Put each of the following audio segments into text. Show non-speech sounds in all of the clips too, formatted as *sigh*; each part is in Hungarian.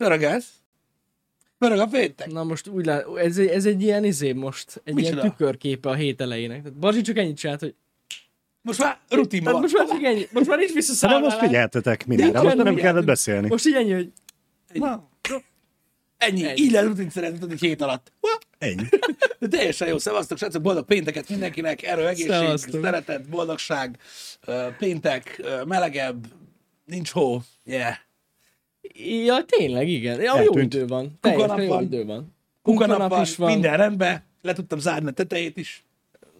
Pörög ez? Pörög a péntek? Na most úgy lát, ez, egy- ez egy ilyen izé most, egy Micsoda? ilyen tükörképe a hét elejének. Tehát Barzsi csak ennyit csinált, hogy Most már rutinban van. most már csak ennyi, most már nincs De visszaszállás. most figyeltetek mindenre, most nem kellett beszélni. Most így ennyi, hogy Ennyi. Ennyi. Ennyi. Így lehet rutin szeretni egy hét alatt. Ennyi. De teljesen jó. Szevasztok, srácok, boldog pénteket mindenkinek, erő, egészség, Szevasztok. szeretet, boldogság, péntek, melegebb, nincs hó. Yeah. Ja, tényleg, igen. Ja, jó idő van. Kukanap van. idő van. Kukanap is van. minden rendben, le tudtam zárni a tetejét is.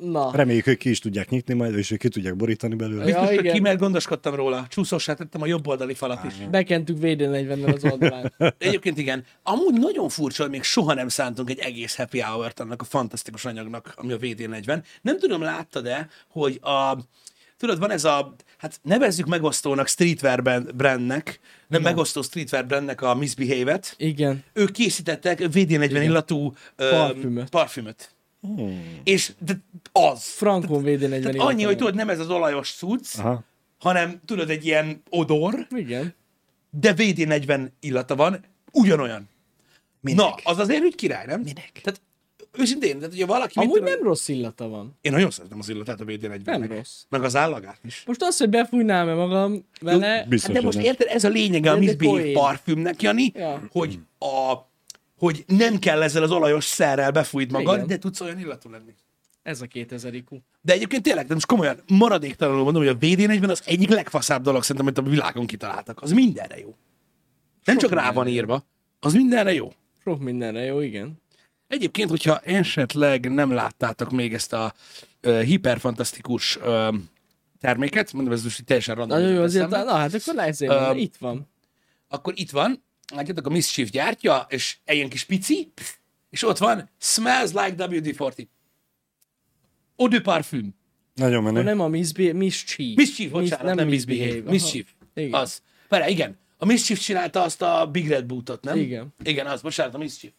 Na, Reméljük, hogy ki is tudják nyitni majd, és hogy ki tudják borítani belőle. Ja, Biztos, hogy igen. ki, mert gondoskodtam róla. Csúszósá tettem a jobb oldali falat is. bekentük VD40-nel az oldalán. *laughs* Egyébként igen. Amúgy nagyon furcsa, hogy még soha nem szántunk egy egész happy hour-t annak a fantasztikus anyagnak, ami a VD40. Nem tudom, láttad-e, hogy a, tudod, van ez a, hát nevezzük megosztónak streetwear brand- brandnek, nem megosztó streetwear brandnek a Misbehave-et. Igen. Ők készítettek VD40 illatú Parfümöt. parfümöt. És de az. Frankon VD40 Tehát annyi, hogy tudod, nem ez az olajos cucc, Aha. hanem tudod, egy ilyen odor, Igen. de VD40 illata van, ugyanolyan. Minek? Na, az azért úgy király, nem? Minek? Tehát őszintén, tehát hogyha valaki... Amúgy tudom, nem rossz illata van. Én nagyon szeretem az illatát a VD40-nek. Nem rossz. Meg az állagát is. Most az, hogy befújnám-e magam vele, Biztos, Hát de most érted, ez a lényege a Misbehave poén. parfümnek, Jani, Ja. hogy a hogy nem kell ezzel az olajos szerrel befújt magad, Igen. de tudsz olyan illatú lenni. ez a 2000 IQ. De egyébként tényleg, de most komolyan, maradéktalanul mondom, hogy a VD40 az egyik legfaszább dolog szerintem, amit a világon kitaláltak. Az mindenre jó. Nem csak rá van írva, az mindenre jó. Sok mindenre jó, igen. Egyébként, hogyha esetleg nem láttátok még ezt a uh, hiperfantasztikus uh, terméket, mondom, ez most teljesen random. Nagyon jó, azért, na hát akkor lesz Öm, itt van. Akkor itt van, látjátok, a Mischief gyártja, és egy ilyen kis pici, és ott van Smells Like WD-40. Eau de parfüm. Nagyon menő. nem a misbe- mischief. Mischief, bocsánat, nem Misbehave. Aha. Mischief. Igen. Az. Várj, igen. A Mischief csinálta azt a Big Red Bootot, nem? Igen. Igen, az, bocsánat, a Mischief.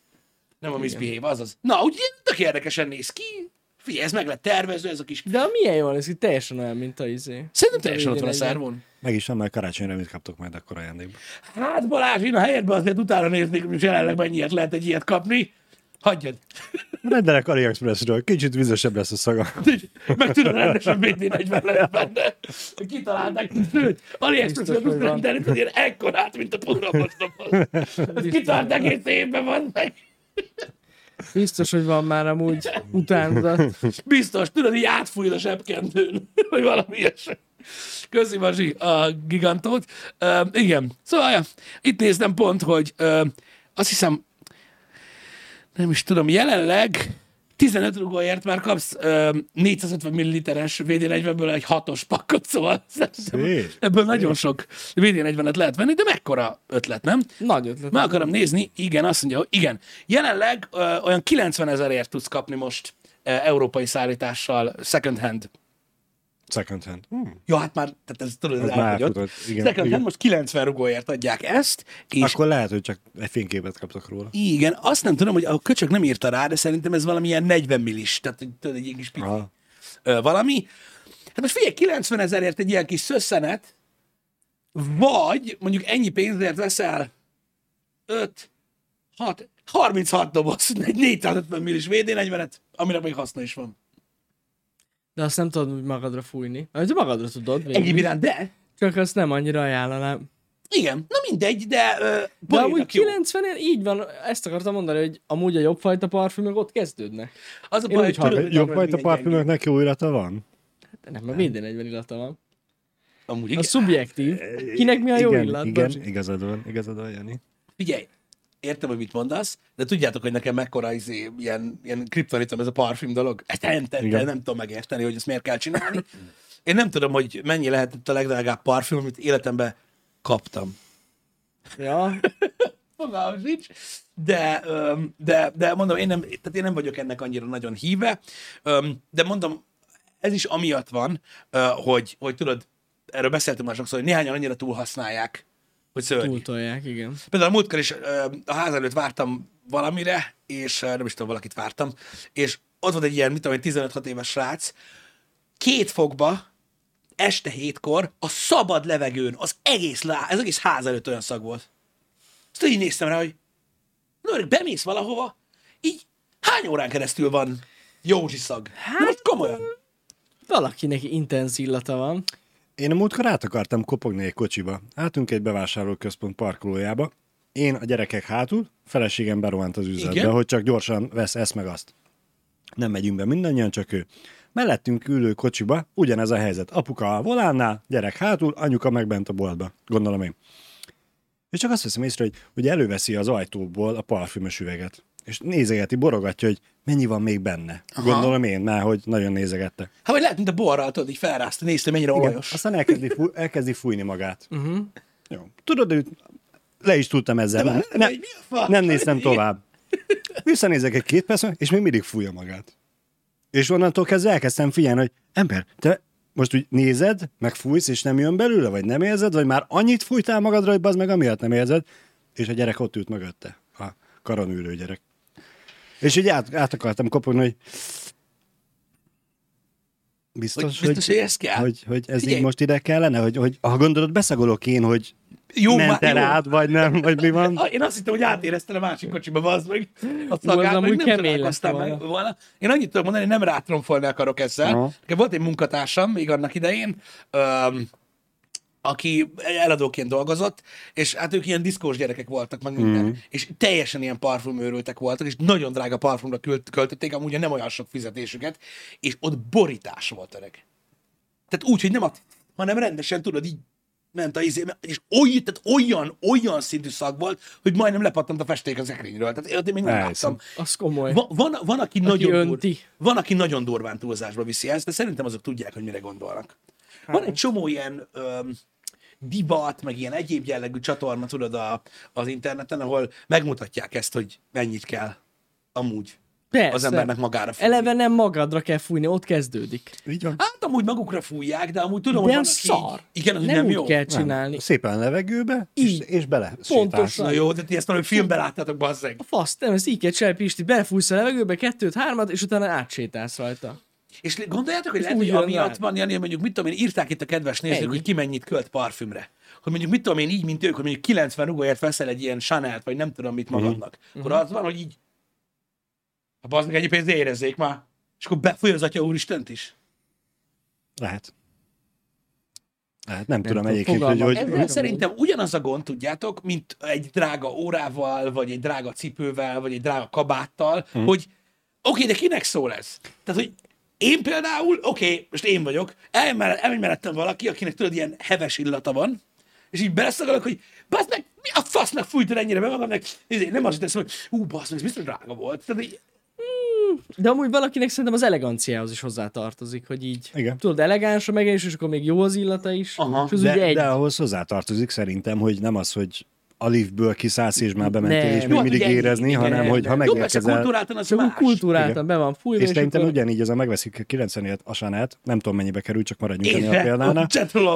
Nem a Misbehave, az az. Na, úgy tök érdekesen néz ki. Figyelj, ez meg lett tervezve, ez a kis... De milyen jól ez teljesen olyan, mint a izé. Szerintem teljesen ott van a VD40. szervon. Meg is nem, mert karácsonyra mit kaptok majd akkor ajándékba. Hát Balázs, én a helyedben azért utána néznék, hogy jelenleg mennyiért lehet egy ilyet kapni. Hagyjad. *laughs* Rendelek AliExpressről, kicsit vizesebb lesz a szaga. *laughs* Meg tudod, rendesen BD40 lesz benne. Kitalálták, sőt, AliExpress-re Biztos, tudsz van. rendelni, ilyen ekkorát, mint a programosztopon. *laughs* Kitalálták egész évben van meg. Biztos, hogy van már amúgy utánzat. Biztos, tudod, így átfújod a zsebkendőn, *laughs* vagy valami ilyesmi. Köszi, Mazsi, a gigantót. Uh, igen, szóval ja, itt néztem pont, hogy uh, azt hiszem, nem is tudom, jelenleg 15 rugóért már kapsz uh, 450 ml-es VD40-ből egy hatos pakkot, szóval szerintem Szép. ebből nagyon sok VD40-et lehet venni, de mekkora ötlet, nem? Nagy ötlet. Meg akarom nézni, igen, azt mondja, hogy igen. Jelenleg ö, olyan 90 ezerért tudsz kapni most ö, európai szállítással second hand. Second hand. Hmm. Ja, hát már, tehát ez tudod, ez elfogyott. igen, Second igen. hand most 90 rugóért adják ezt, és Akkor lehet, hogy csak egy fényképet kaptok róla. igen, azt nem tudom, hogy a köcsök nem írta rá, de szerintem ez valamilyen 40 millis, tehát tudod, egy ilyen kis pici Aha. ö, valami. Hát most figyelj, 90 ezerért egy ilyen kis szösszenet, vagy mondjuk ennyi pénzért veszel 5, 6, 36 doboz, egy 450 millis VD40-et, amire még haszna is van. De azt nem tudod úgy magadra fújni. Hát magadra tudod. végül. Egyéb iránt, de Csak azt nem annyira ajánlanám. igen, na mindegy, de ö, De amúgy jó. 90 így van, ezt akartam mondani, hogy amúgy a jobb fajta parfümök ott kezdődnek. Az a Én baj, hogy hallom, hogy Jobb arra fajta még egy gyengébb. parfümöknek jó illata van? De nem, a VD40 illata van. Amúgy A igen. szubjektív. Kinek mi a jó igen, illat? Igen, igazad van, igazad van, Jani. Figyelj, értem, hogy mit mondasz, de tudjátok, hogy nekem mekkora izé, ilyen, ilyen kriptonitom ez a parfüm dolog? Ezt nem, nem, nem tudom megérteni, hogy ezt miért kell csinálni. Én nem tudom, hogy mennyi lehetett a legdrágább parfüm, amit életemben kaptam. Ja, *laughs* Fogalmam sincs, de, de, de mondom, én nem, tehát én nem vagyok ennek annyira nagyon híve, de mondom, ez is amiatt van, hogy, hogy tudod, erről beszéltünk már sokszor, hogy néhányan annyira túlhasználják, hogy szörnyű. túltolják, igen. Például a múltkor is ö, a ház előtt vártam valamire, és ö, nem is tudom, valakit vártam, és ott volt egy ilyen, mit tudom, egy 15 éves srác, két fokba, este hétkor, a szabad levegőn, az egész, lá, az egész ház előtt olyan szag volt. Azt így néztem rá, hogy öreg, bemész valahova, így hány órán keresztül van Józsi szag? Hát... Most komolyan. Valakinek intenz illata van. Én a múltkor át akartam kopogni egy kocsiba. Álltunk egy bevásárlóközpont parkolójába. Én a gyerekek hátul, feleségem berohant az üzletbe, Igen? hogy csak gyorsan vesz ezt meg azt. Nem megyünk be mindannyian, csak ő. Mellettünk ülő kocsiba ugyanez a helyzet. Apuka a volánnál, gyerek hátul, anyuka meg bent a boltba. Gondolom én. És csak azt veszem észre, hogy, hogy előveszi az ajtóból a parfümös üveget. És nézegeti, borogatja, hogy mennyi van még benne. Aha. Gondolom én már, hogy nagyon nézegette. Hát vagy lehet, mint a borral, tudod, így felrázta, nézte, mennyire Igen, olajos. aztán elkezdi, fúj, elkezdi fújni magát. Uh-huh. Jó. Tudod, őt le is tudtam ezzel. De már- ne, mi a fasz? nem néztem tovább. Visszanézek egy két perc, és még mindig fújja magát. És onnantól kezdve elkezdtem figyelni, hogy ember, te most úgy nézed, meg fújsz, és nem jön belőle, vagy nem érzed, vagy már annyit fújtál magadra, hogy az meg amiatt nem érzed, és a gyerek ott ült mögötte, a karon ülő gyerek. És így át, át akartam kopogni, hogy biztos, Hogy biztos, hogy ez kell? hogy, hogy ez Figyelj. így most ide kellene, hogy, hogy ha gondolod, beszagolok én, hogy Jó, ment el jó. át, vagy nem, vagy mi van. *laughs* Én azt hittem, hogy átérezted a másik kocsiba, bazd meg. A szagát, meg nem kemény találkoztam meg volna. volna. Én annyit tudok mondani, hogy nem rátromfolni akarok ezzel. Nekem volt egy munkatársam még annak idején, öm, aki eladóként dolgozott, és hát ők ilyen diszkós gyerekek voltak, meg minden, mm. és teljesen ilyen parfümőrültek voltak, és nagyon drága parfumra költ- költötték, amúgy nem olyan sok fizetésüket, és ott borítás volt öreg. Tehát úgy, hogy nem a, hanem rendesen, tudod, így ment a izé, és olyan, tehát olyan, olyan szintű szag volt, hogy majdnem lepattant a festék az ekrényről. Tehát én még nem láttam. Az komoly. Van, van, van, aki, nagyon önti. dur, van, aki nagyon durván túlzásba viszi ezt, de szerintem azok tudják, hogy mire gondolnak. Van egy csomó ilyen öm, divat, meg ilyen egyéb jellegű csatorna, tudod, a, az interneten, ahol megmutatják ezt, hogy mennyit kell amúgy Persze. az embernek magára fújni. Eleve nem magadra kell fújni, ott kezdődik. Így van. Hát amúgy magukra fújják, de amúgy tudom, De hogy van, szar. Igen, az nem, nem, úgy jó. kell csinálni. Szépen levegőbe, és, Így. és bele Pontosan. Na jó, de ti ezt valami filmben láttátok, bazzeg. A fasz, nem, ez így kell csinálni, Pisti, belefújsz a levegőbe, kettőt, hármat, és utána átsétálsz rajta. És gondoljátok, hogy lehet, hogy amiatt van, Jani, mondjuk mit tudom én, írták itt a kedves nézők, Ennyi. hogy ki mennyit költ parfümre. Hogy mondjuk mit tudom én, így, mint ők, hogy mondjuk 90 rugóért veszel egy ilyen Chanel-t, vagy nem tudom mit magadnak. Akkor az van, hogy így, ha bazd meg ennyi pénzt érezzék már. És akkor befolyja az atya úristent is. Lehet. Lehet, nem, tudom tudom, egyébként, hogy, hogy, Ezzel szerintem ugyanaz a gond, tudjátok, mint egy drága órával, vagy egy drága cipővel, vagy egy drága kabáttal, Mhm. hogy oké, de kinek szól ez? Tehát, hogy én például, oké, most én vagyok, elmegy elmegy mellettem valaki, akinek tudod, ilyen heves illata van, és így beleszagalok, hogy bazd meg, mi a fasznak fújtad ennyire be magadnak? Izé, Nem azt teszem, hogy ú, bazd meg, ez biztos drága volt. Tehát, így, De amúgy valakinek szerintem az eleganciához is hozzátartozik, hogy így, Igen. tudod, elegáns a megjelenés, és akkor még jó az illata is. Aha. és az ugye de, egy. de ahhoz hozzátartozik szerintem, hogy nem az, hogy a liftből kiszállsz és már bementél, Nem. és Jó, még hát mindig ugye érezni, igen, hanem hogy ha jó, megérkezel... kultúráltan az Csak más. kultúráltan be van fújva, És szerintem akkor... ugyanígy ez a megveszik a 90 a sanát, nem tudom mennyibe kerül, csak maradjunk ennél a példánál,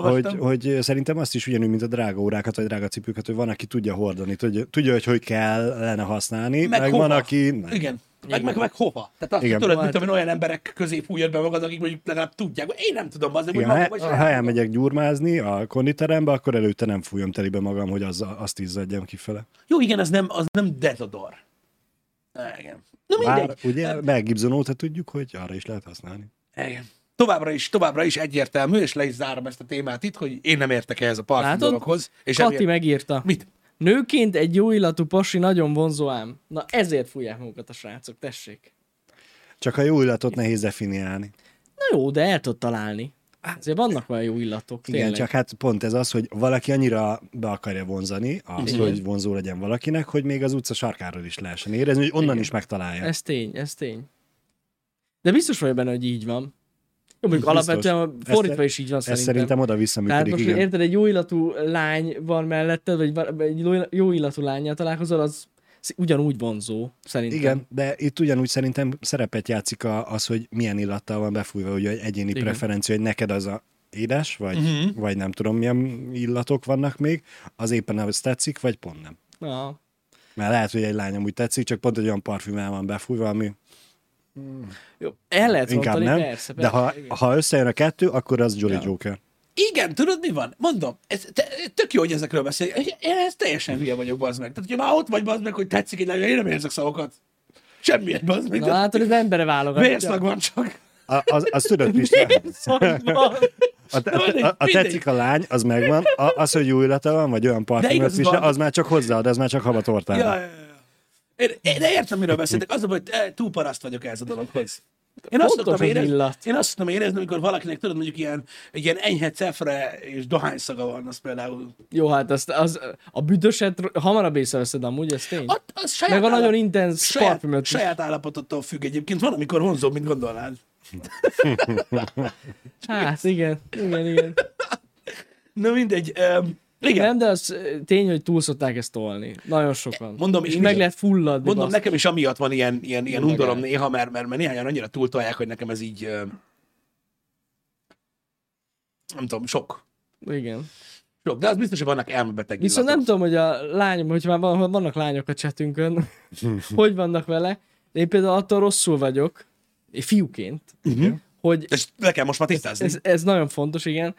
hogy, hogy szerintem azt is ugyanúgy, mint a drága órákat, vagy drága cipőket, hogy van, aki tudja hordani, tudja, tudja hogy hogy kellene használni, meg, meg hova. van, aki... Nem. Igen. Meg, meg, meg hova? Tehát azt Igen. tudod, Hát- tudom, én, olyan emberek közé fújod be magad, akik mondjuk legalább tudják. Én nem tudom, az, hogy Igen, magam ha, ha elmegyek gyurmázni a konditerembe, akkor előtte nem fújom telibe magam, hogy az, azt izzadjam kifele. Jó, igen, az nem, az nem dezodor. Igen. Na Bár mindegy. ugye Mel Gibson óta tudjuk, hogy arra is lehet használni. Igen. Továbbra is, továbbra is egyértelmű, és le is zárom ezt a témát itt, hogy én nem értek ehhez a parfüm dologhoz. És Kati emiatt- megírta. Mit? Nőként egy jó illatú pasi nagyon vonzó ám. Na ezért fújják magukat a srácok, tessék. Csak a jó illatot nehéz definiálni. Na jó, de el tudod találni. Azért vannak olyan jó illatok, Igen, tényleg. csak hát pont ez az, hogy valaki annyira be akarja vonzani, az, Igen. hogy vonzó legyen valakinek, hogy még az utca sarkáról is lehessen érezni, hogy onnan Igen. is megtalálja. Ez tény, ez tény. De biztos vagyok benne, hogy így van. Mondjuk alapvetően Ez- fordítva is így van Ez szerintem. szerintem oda-vissza Tehát most, igen. érted, egy jó illatú lány van melletted, vagy va- egy jó- illatú lányjal találkozol, az ugyanúgy vonzó, szerintem. Igen, de itt ugyanúgy szerintem szerepet játszik a, az, hogy milyen illattal van befújva, egy egyéni Igen. preferencia, hogy neked az a édes, vagy, uh-huh. vagy nem tudom milyen illatok vannak még, az éppen az tetszik, vagy pont nem. Ja. Mert lehet, hogy egy lány amúgy tetszik, csak pont egy olyan parfümel van befújva, ami Jó, el lehet inkább mondani, nem. persze, de persze, ha, igen. ha összejön a kettő, akkor az Jolly Ja. Joker. Igen, tudod mi van? Mondom, ez, te, tök jó, hogy ezekről beszél. Én ez teljesen hülye vagyok, bazd meg. Tehát, hogyha már ott vagy, bazd meg, hogy tetszik egy nagyon, én nem érzek szavakat. Semmiért, bazd meg. Na látod, az embere válogatja. Vérszag van csak. A, az, az *laughs* tudod, van. a, a, mindegy, a, a mindegy. tetszik a lány, az megvan, a, az, hogy jó illata van, vagy olyan parfümöt visel, az már csak hozzáad, ez már csak hava tortára. Ja, ja, ja. Én de értem, miről beszéltek. Az a baj, hogy túl paraszt vagyok ez a dologhoz. Én azt, szoktam érezni, én azt szoktam érezni, amikor valakinek tudod, mondjuk ilyen, egy ilyen enyhe cefre és dohányszaga van, az például. Jó, hát azt, az, a büdöset hamarabb észreveszed amúgy, ez tény. Az, az saját Meg a nagyon állap- intens saját, saját állapotottól függ egyébként. Van, amikor vonzóbb, mint gondolnád. *laughs* Hát igen, igen, igen. Na mindegy. Um, igen, Nem, de az tény, hogy túl szokták ezt tolni. Nagyon sokan. Mondom, és meg lehet fulladni. mondom, basz. nekem is amiatt van ilyen, ilyen, ilyen undorom néha, mert, mert, mert néhányan annyira túltolják, hogy nekem ez így, nem tudom, sok. Igen. Sok, de az biztos, hogy vannak elmebeteg Viszont nem illatok. tudom, hogy a lányom, hogy már van, vannak lányok a csetünkön, *laughs* hogy vannak vele. De én például attól rosszul vagyok, én fiúként, Mhm. Hogy le kell most már tisztázni. ez, ez nagyon fontos, igen,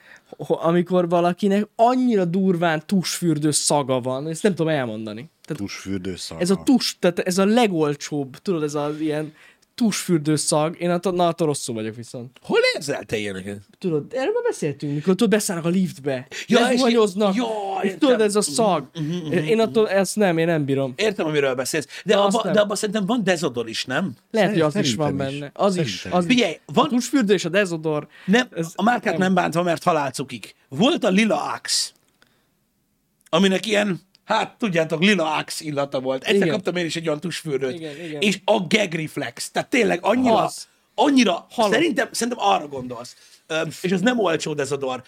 amikor valakinek annyira durván tusfürdő szaga van, ezt nem tudom elmondani. Tehát Tusfürdő szag. ez a tus, tehát ez a legolcsóbb, tudod, ez az ilyen tusfürdő szag, én attól, na, attól rosszul vagyok viszont. Hol érzel te ilyeneket? Tudod, erről már beszéltünk, mikor tudod, beszállnak a liftbe, Ja, és- lezuhanyoznak, ja, és tudod, ez a szag. Én attól ezt nem, én nem bírom. Értem, amiről beszélsz. De, De azt abba, abban szerintem van dezodor is, nem? Lehet, hogy az is van is. benne. Az is. Az Figyelj, van- A tusfürdő és a dezodor. Nem, Ez- a márkát nem. bántva, mert halálcukik. Volt a Lila Axe, aminek ilyen, hát tudjátok, Lila Axe illata volt. Egyszer Igen. kaptam én is egy olyan tusfürdőt. Igen, igen. És a gag reflex. Tehát tényleg annyira, Az. Annyira, Halom. szerintem, szerintem arra gondolsz. És az nem olcsó dezodor.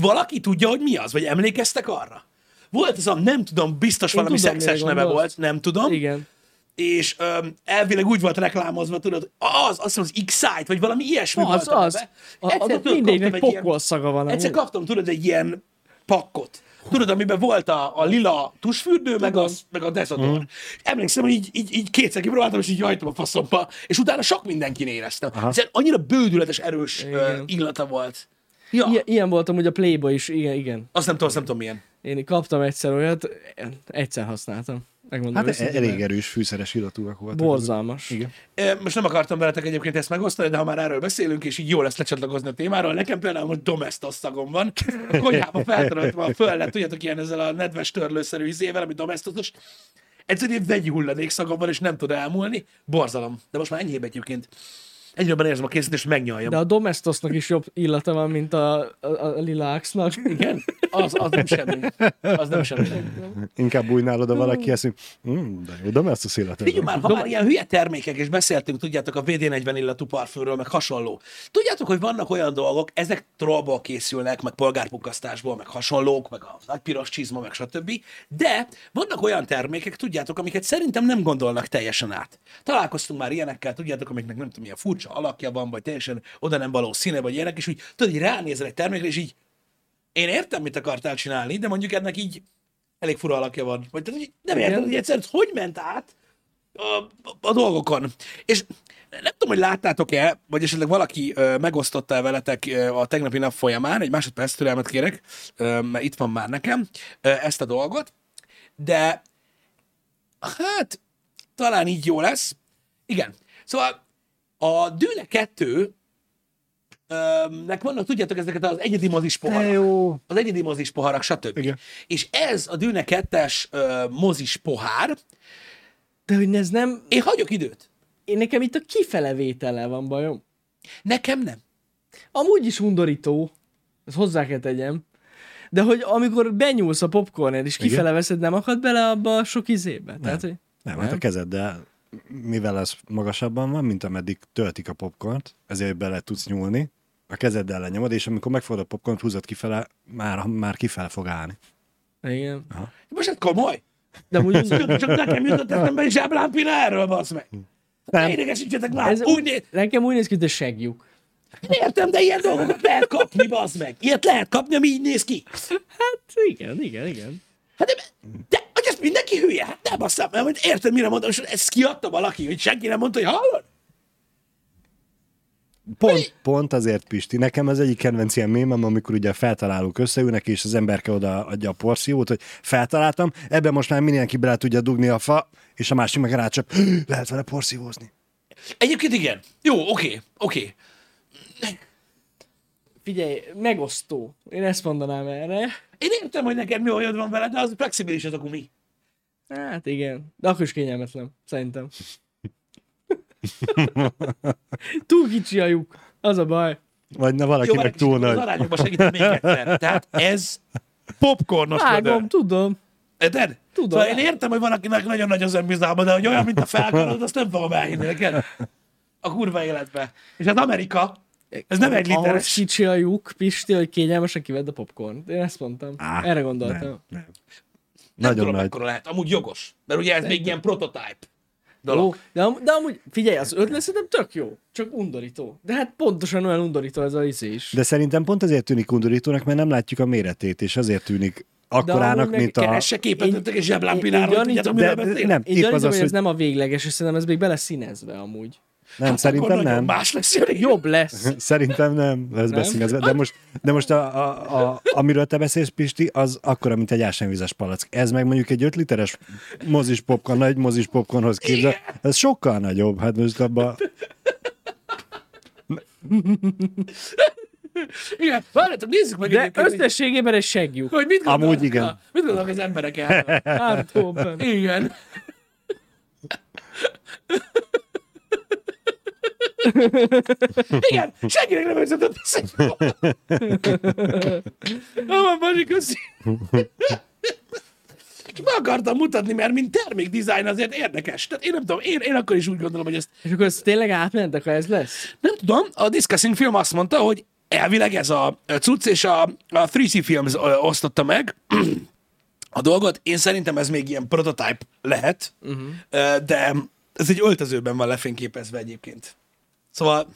Valaki tudja, hogy mi az? Vagy emlékeztek arra? Volt az a, nem tudom, biztos Én valami tudom, szexes neve volt, nem tudom. Igen. És öm, elvileg úgy volt reklámozva, tudod, az, azt hiszem az Excite, vagy valami ilyesmi Az, volt a az. A, az mindegynek pokol szaga van. Egyszer kaptam, tudod, egy ilyen pakkot. Tudod, amiben volt a, a lila tusfürdő, meg, az, meg a dezodor. Mm. Emlékszem, hogy így, így, így kétszer kipróbáltam, és így hagytam a faszomba, és utána sok mindenki éreztem. Hiszen annyira bődületes, erős Igen. illata volt. Ja, Ilyen, ilyen voltam ugye a Playboy is, igen, igen. azt nem tudom, azt nem tudom milyen. Én kaptam egyszer olyat, egyszer használtam. Megmondom Hát őszintén, elég erős fűszeres illatúak voltak. Borzalmas. Igen. Ö, Most nem akartam veletek egyébként ezt megosztani, de ha már erről beszélünk, és így jó lesz lecsatlakozni a témáról, nekem például most domestos szagom van. A konyhába feltöröltve föl lett, tudjátok, ilyen ezzel a nedves törlőszerű izével, ami domestos. Egyszerűen egy vegyi hulladék szagom van, és nem tud elmúlni. Borzalom. De most már enyhébb egyébként. Egyre jobban érzem a készítést, és megnyaljam. De a Domestosnak is jobb illata van, mint a, a, a Lilaxnak. Igen? Az, az nem semmi. Az nem semmi. Inkább bújnál oda valaki, ezt mondja, mm, de jó, de ezt a szélet. Figyelj már, ha már ilyen hülye termékek, és beszéltünk, tudjátok, a VD40 illatú parfümről, meg hasonló. Tudjátok, hogy vannak olyan dolgok, ezek trollból készülnek, meg polgárpukkasztásból, meg hasonlók, meg a nagy piros csizma, meg stb. De vannak olyan termékek, tudjátok, amiket szerintem nem gondolnak teljesen át. Találkoztunk már ilyenekkel, tudjátok, amiknek nem tudom, milyen furcsa alakja van, vagy teljesen oda nem való színe, vagy ilyenek, és úgy tudod, hogy ránézel egy termékre, és így én értem, mit akartál csinálni, de mondjuk ennek így elég fura alakja van. Vagy tehát, így nem értem, hogy egyszerűen hogy ment át a, a, a dolgokon. És nem tudom, hogy láttátok-e, vagy esetleg valaki ö, megosztotta -e veletek ö, a tegnapi nap folyamán, egy másodperc türelmet kérek, ö, mert itt van már nekem ö, ezt a dolgot, de hát talán így jó lesz. Igen. Szóval a Dűne 2 nek vannak, tudjátok, ezeket az egyedi mozis poharak. jó. Az egyedi mozis poharak, stb. Igen. És ez a Dűne 2-es ö, mozis pohár, De hogy ez nem... én hagyok időt. Én nekem itt a kifele vétellel van bajom. Nekem nem. Amúgy is undorító. Ezt hozzá kell tegyem. De hogy amikor benyúlsz a popcornért, és kifele veszed, nem akad bele abba a sok izébe? Nem. Tehát, hogy... Nem, hát a kezeddel, mivel ez magasabban van, mint ameddig töltik a popcornt, ezért bele tudsz nyúlni, a kezeddel lenyomod, és amikor megfogod a popcornt, húzod kifele, már, már kifele fog állni. Igen. Most ez komoly. De undorító. Csak nekem jutott eszembe egy zsáblámpina erről, basz meg. Nem. Ne idegesítsetek már. Ez Úgy né- Nekem úgy néz ki, hogy a segjuk. értem, de ilyen dolgokat lehet kapni, basz meg. Ilyet lehet kapni, ami így néz ki. Hát igen, igen, igen. Hát de, de mindenki hülye? Hát nem azt nem, hogy érted, mire mondom, és ezt kiadta valaki, hogy senki nem mondta, hogy hallod? Pont, pont azért, Pisti. Nekem az egyik kedvenc ilyen mémem, amikor ugye a feltalálók összeülnek, és az emberke oda adja a porciót, hogy feltaláltam, ebben most már mindenki bele tudja dugni a fa, és a másik meg rácsap, lehet vele porszívózni. Egyébként igen. Jó, oké, oké. Figyelj, megosztó. Én ezt mondanám erre. Én értem, hogy neked mi olyan van vele, de az flexibilis az a gumi. Hát igen. De akkor is kényelmetlen, szerintem. *laughs* Túl kicsi a lyuk. Az a baj. Vagy na valaki Jó, meg várj, túl akkor Az nagy. arányokban segítem még egyszer. Tehát ez popcornos Vágom, ködör. tudom. Érted? Tudom. Szóval én értem, hogy van, akinek nagyon nagy az önbizalma, de hogy olyan, mint a felkarod, azt nem fogom elhinni neked. A kurva életbe. És hát Amerika, ez nem egy Ahhoz literes. kicsi a lyuk, Pisti, hogy kényelmesen kivedd a popcorn. Én ezt mondtam. Á, Erre gondoltam. Nem, nem. Nem Nagyon tudom, nagy. mekkora lehet. Amúgy jogos. Mert ugye ez még ilyen prototype dolog. Jó, de, am- de amúgy, figyelj, az ötlet szerintem tök jó, csak undorító. De hát pontosan olyan undorító ez a izé is. De szerintem pont azért tűnik undorítónak, mert nem látjuk a méretét, és azért tűnik akkorának, mint a... Keresse képet, tettek egy én- zseblámpináról, tudjátok, miről de- beszél? nem. Én épp az az, hogy ez nem a végleges, és szerintem ez még bele színezve amúgy. Nem, Hát szerintem nem. Más lesz, Jani. Jobb lesz. *laughs* Szerintem nem lesz Nem? beszínezve. De most, de most a, a, a, amiről te beszélsz, Pisti, az akkora, mint egy ásványvizes palack. Ez meg mondjuk egy 5 literes mozis popcorn, nagy mozis popcornhoz képzel. Ez sokkal nagyobb. Hát most abban... Igen, várjátok, nézzük meg De összességében egy segjuk. hogy mit gondolnak, Amúgy igen. a- Mit gondolnak az emberek erről? *laughs* Ártóban. Igen. *laughs* Igen, senkinek nem érzett a beszélni. Van, Basi, köszi. Be akartam mutatni, mert mint termékdizájn azért érdekes. Tehát én nem tudom, én, én akkor is úgy gondolom, hogy ezt És akkor ezt tényleg átmentek, ha ez lesz? nem tudom, a Discussing Film azt mondta, hogy elvileg ez a cucc, és a, a 3C Films osztotta meg *clears throat* a dolgot. Én szerintem ez még ilyen prototype lehet, uh-huh. de ez egy öltözőben van lefényképezve egyébként. Szóval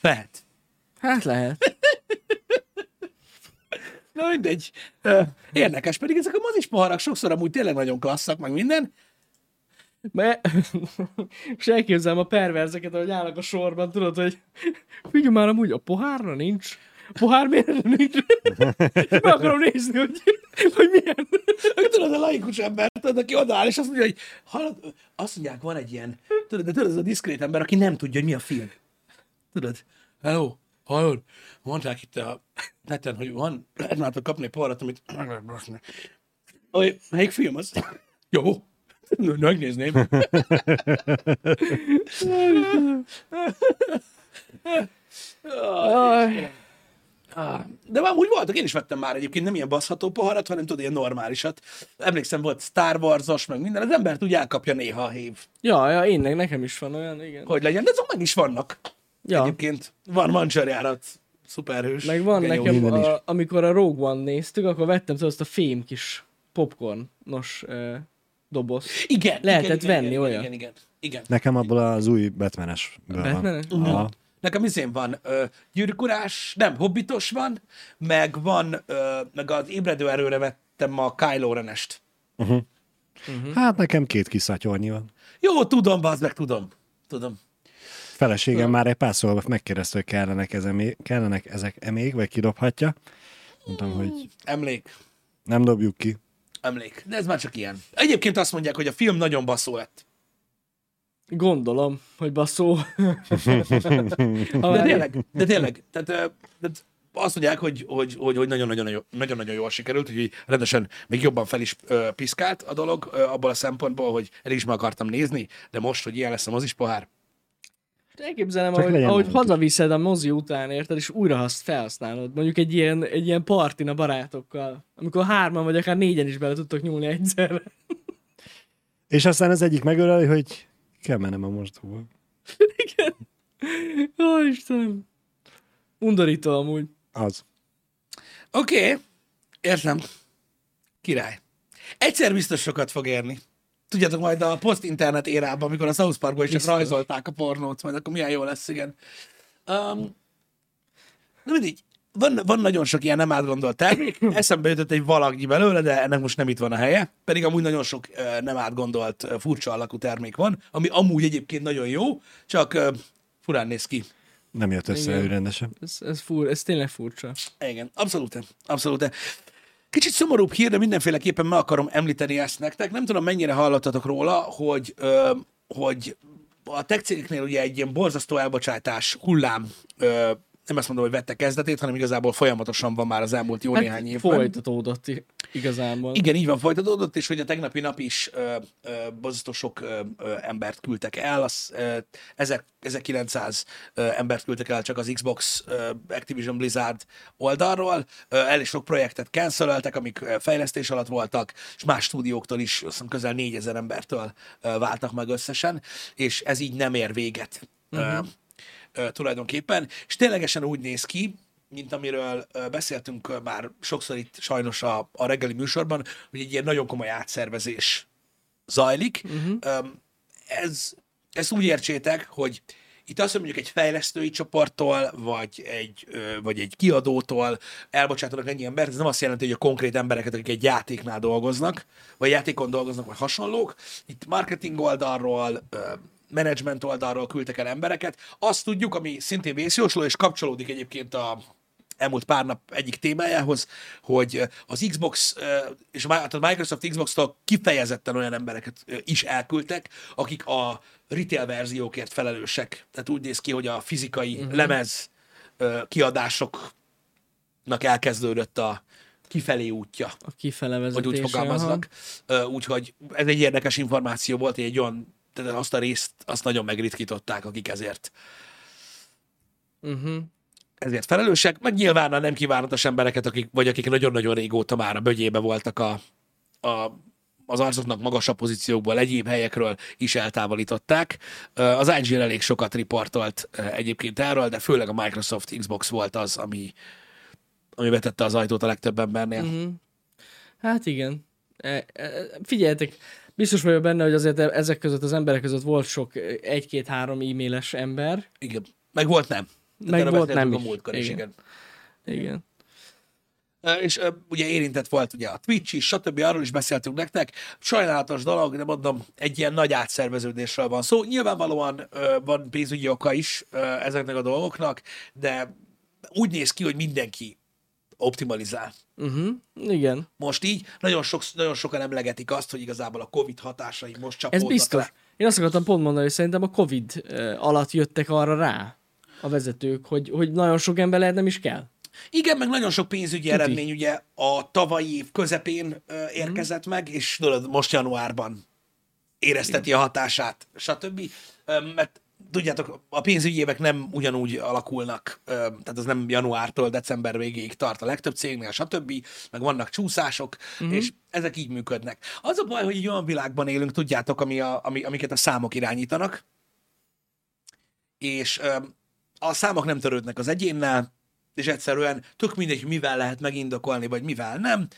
lehet. Hát lehet. *laughs* Na mindegy. Érdekes, pedig ezek a mozis poharak sokszor amúgy tényleg nagyon klasszak, meg minden. Mert... És *laughs* elképzelem a perverzeket, ahogy állnak a sorban, tudod, hogy figyelj már, amúgy a pohárra nincs. A pohár miért nincs? Meg akarom nézni, hogy, hogy milyen. Tudod, a laikus ember, tudod, aki odaáll, és azt mondja, hogy hallod, azt mondják, van egy ilyen, tudod, de tudod, ez a diszkrét ember, aki nem tudja, hogy mi a film. Tudod, hello, hallod, mondták itt a neten, hogy van, lehet már kapni egy poharat, amit meg lehet brosni. Hogy, melyik film az? Jó, megnézném. *laughs* Aj, Ah, De már úgy voltak, én is vettem már egyébként nem ilyen baszható poharat, hanem tudod, ilyen normálisat. Emlékszem, volt Star Wars-os, meg minden, az ember úgy elkapja néha a hív, Ja, ja, én nekem is van olyan, igen. hogy legyen, de azok meg is vannak. Ja, Egyébként van mancsarjárat, szuperhős. meg van genyó. nekem, a, amikor a Rogue One néztük, akkor vettem tudod, azt a fém kis popcornos uh, doboz. Igen, Lehetett igen, venni igen, olyan. Igen, igen, igen. Nekem abból az új Batman-es. Batman-es? Aha. Nekem izén van ö, gyűrűkurás, nem, hobbitos van, meg van, ö, meg az ébredő erőre vettem a Kylo Renest. Hát nekem két kis szatyornyi van. Jó, tudom, bazd meg, tudom. Tudom. Feleségem már egy pár szóval megkérdezte, hogy kellenek, ezek, kellenek ezek még, vagy kidobhatja. Mondtam, hogy Emlék. nem dobjuk ki. Emlék. De ez már csak ilyen. Egyébként azt mondják, hogy a film nagyon baszó lett. Gondolom, hogy baszó. De tényleg, de tényleg. Tehát, tehát azt mondják, hogy, hogy, hogy, hogy nagyon-nagyon, jó- nagyon-nagyon jól sikerült, hogy rendesen még jobban fel is ö, piszkált a dolog, ö, abból a szempontból, hogy el is meg akartam nézni, de most, hogy ilyen lesz a mozis pohár, Elképzelem, Csak ahogy, ahogy hazaviszed a mozi után, érted, és újra hasz felhasználod. Mondjuk egy ilyen, egy ilyen partin a barátokkal, amikor hárman vagy akár négyen is bele tudtok nyúlni egyszerre. És aztán az egyik megöleli, hogy kell mennem a mosdóba. *laughs* Igen. Ó, Istenem. Undorító amúgy. Az. Oké, okay, értem. Király. Egyszer biztos sokat fog érni. Tudjátok, majd a post-internet érában, amikor a South Parkban is csak Biztos. rajzolták a pornót, majd akkor milyen jó lesz, igen. Um, de mindig, van, van nagyon sok ilyen nem átgondolt termék, *laughs* eszembe jutott egy valagnyi belőle, de ennek most nem itt van a helye, pedig amúgy nagyon sok nem átgondolt, furcsa alakú termék van, ami amúgy egyébként nagyon jó, csak furán néz ki. Nem jött össze Igen. ő rendesen. Ez, ez, fur, ez tényleg furcsa. Igen, abszolút, abszolút. Kicsit szomorúbb hír, de mindenféleképpen meg akarom említeni ezt nektek. Nem tudom, mennyire hallottatok róla, hogy, ö, hogy a tech cégeknél ugye egy ilyen borzasztó elbocsátás hullám ö, nem azt mondom, hogy vette kezdetét, hanem igazából folyamatosan van már az elmúlt jó néhány évben. folytatódott igazából. Igen, így van, folytatódott, és hogy a tegnapi nap is ö, sok ö, ö, embert küldtek el, az, ö, ezer- 1900 ö, embert küldtek el csak az Xbox ö, Activision Blizzard oldalról, ö, elég sok projektet cancelöltek, amik fejlesztés alatt voltak, és más stúdióktól is, azt hiszem közel 4000 embertől ö, váltak meg összesen, és ez így nem ér véget. Uh-huh. Tulajdonképpen, és ténylegesen úgy néz ki, mint amiről beszéltünk már sokszor itt sajnos a, a reggeli műsorban, hogy egy ilyen nagyon komoly átszervezés zajlik. Uh-huh. Ez, ezt úgy értsétek, hogy itt azt mondjuk egy fejlesztői csoporttól, vagy egy, vagy egy kiadótól elbocsátanak ennyi embert, ez nem azt jelenti, hogy a konkrét embereket, akik egy játéknál dolgoznak, vagy játékon dolgoznak, vagy hasonlók. Itt marketing oldalról, management oldalról küldtek el embereket. Azt tudjuk, ami szintén vészjósló, és kapcsolódik egyébként a elmúlt pár nap egyik témájához, hogy az Xbox és a Microsoft Xbox-tól kifejezetten olyan embereket ö, is elküldtek, akik a retail verziókért felelősek. Tehát úgy néz ki, hogy a fizikai uh-huh. lemez ö, kiadásoknak elkezdődött a kifelé útja A kifele hogy vezetése. úgy fogalmaznak. Úgyhogy ez egy érdekes információ volt, hogy egy olyan, tehát azt a részt, azt nagyon megritkították, akik ezért Uh-huh. ezért felelősek, meg nyilván a nem kívánatos embereket, akik, vagy akik nagyon-nagyon régóta már a bögyébe voltak a, a, az arcoknak magasabb pozíciókból, egyéb helyekről is eltávolították. Az IGN elég sokat riportolt egyébként erről, de főleg a Microsoft Xbox volt az, ami, ami betette az ajtót a legtöbb embernél. Uh-huh. Hát igen. E, e, figyeljetek, biztos vagyok benne, hogy azért ezek között az emberek között volt sok e, egy-két-három e-mailes ember. Igen. Meg volt nem. Tehát Meg volt nem a múltkor is, Igen. igen. Igen. Ö, És ö, ugye érintett volt ugye a Twitch is, stb. arról is beszéltünk nektek. Sajnálatos dolog, de mondom, egy ilyen nagy átszerveződésről van szó. Nyilvánvalóan ö, van pénzügyi oka is ezeknek a dolgoknak, de úgy néz ki, hogy mindenki optimalizál. Uh-huh. Igen. Most így nagyon, sok, nagyon sokan emlegetik azt, hogy igazából a Covid hatásai most Ez csapódnak biztos. le. Én azt akartam pont mondani, hogy szerintem a Covid alatt jöttek arra rá a vezetők, hogy, hogy nagyon sok ember lehet nem is kell. Igen, meg nagyon sok pénzügyi Tuti. eredmény ugye a tavalyi év közepén ö, érkezett meg, és tudod, most januárban érezteti a hatását, stb. Ö, Mert tudjátok, a pénzügyi évek nem ugyanúgy alakulnak, tehát az nem januártól december végéig tart a legtöbb cégnél, stb. Meg vannak csúszások, uh-huh. és ezek így működnek. Az a baj, hogy egy olyan világban élünk, tudjátok, ami a, ami, amiket a számok irányítanak, és a számok nem törődnek az egyénnel, és egyszerűen tök mindegy, hogy mivel lehet megindokolni, vagy mivel nem.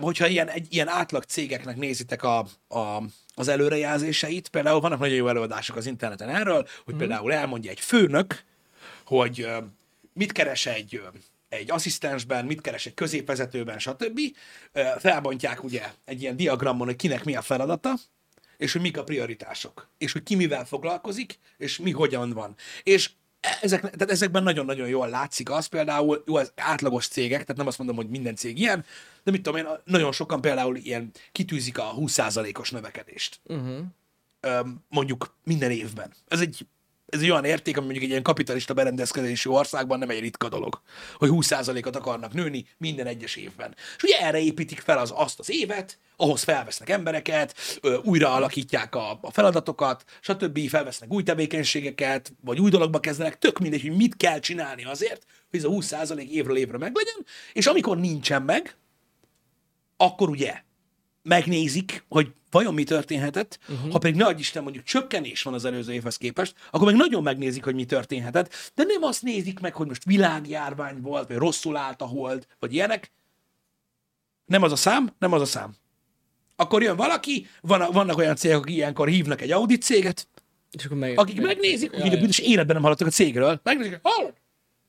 Hogyha ilyen, egy, ilyen átlag cégeknek nézitek a, a, az előrejelzéseit, például vannak nagyon jó előadások az interneten erről, hogy mm. például elmondja egy főnök, hogy mit keres egy, egy asszisztensben, mit keres egy középvezetőben, stb. Felbontják ugye egy ilyen diagramon, hogy kinek mi a feladata, és hogy mik a prioritások, és hogy ki mivel foglalkozik, és mi hogyan van. És ezek, tehát ezekben nagyon-nagyon jól látszik az például, jó, az átlagos cégek, tehát nem azt mondom, hogy minden cég ilyen, de mit tudom én, nagyon sokan például ilyen kitűzik a 20%-os növekedést. Uh-huh. Mondjuk minden évben. Ez egy, ez egy olyan érték, ami mondjuk egy ilyen kapitalista berendezkedésű országban nem egy ritka dolog, hogy 20%-ot akarnak nőni minden egyes évben. És ugye erre építik fel az, azt az évet, ahhoz felvesznek embereket, újra alakítják a, a feladatokat, stb. felvesznek új tevékenységeket, vagy új dologba kezdenek, tök mindegy, hogy mit kell csinálni azért, hogy ez a 20% évről évre meglegyen, és amikor nincsen meg, akkor ugye megnézik, hogy vajon mi történhetett, uh-huh. ha pedig nagy Isten mondjuk csökkenés van az előző évhez képest, akkor meg nagyon megnézik, hogy mi történhetett, de nem azt nézik meg, hogy most világjárvány volt, vagy rosszul állt a hold, vagy ilyenek. Nem az a szám, nem az a szám. Akkor jön valaki, van, vannak olyan cégek, akik ilyenkor hívnak egy audit céget, És akkor meg, akik megnézik, ja, hogy a büdös életben nem hallottak a cégről, megnézik, hallod,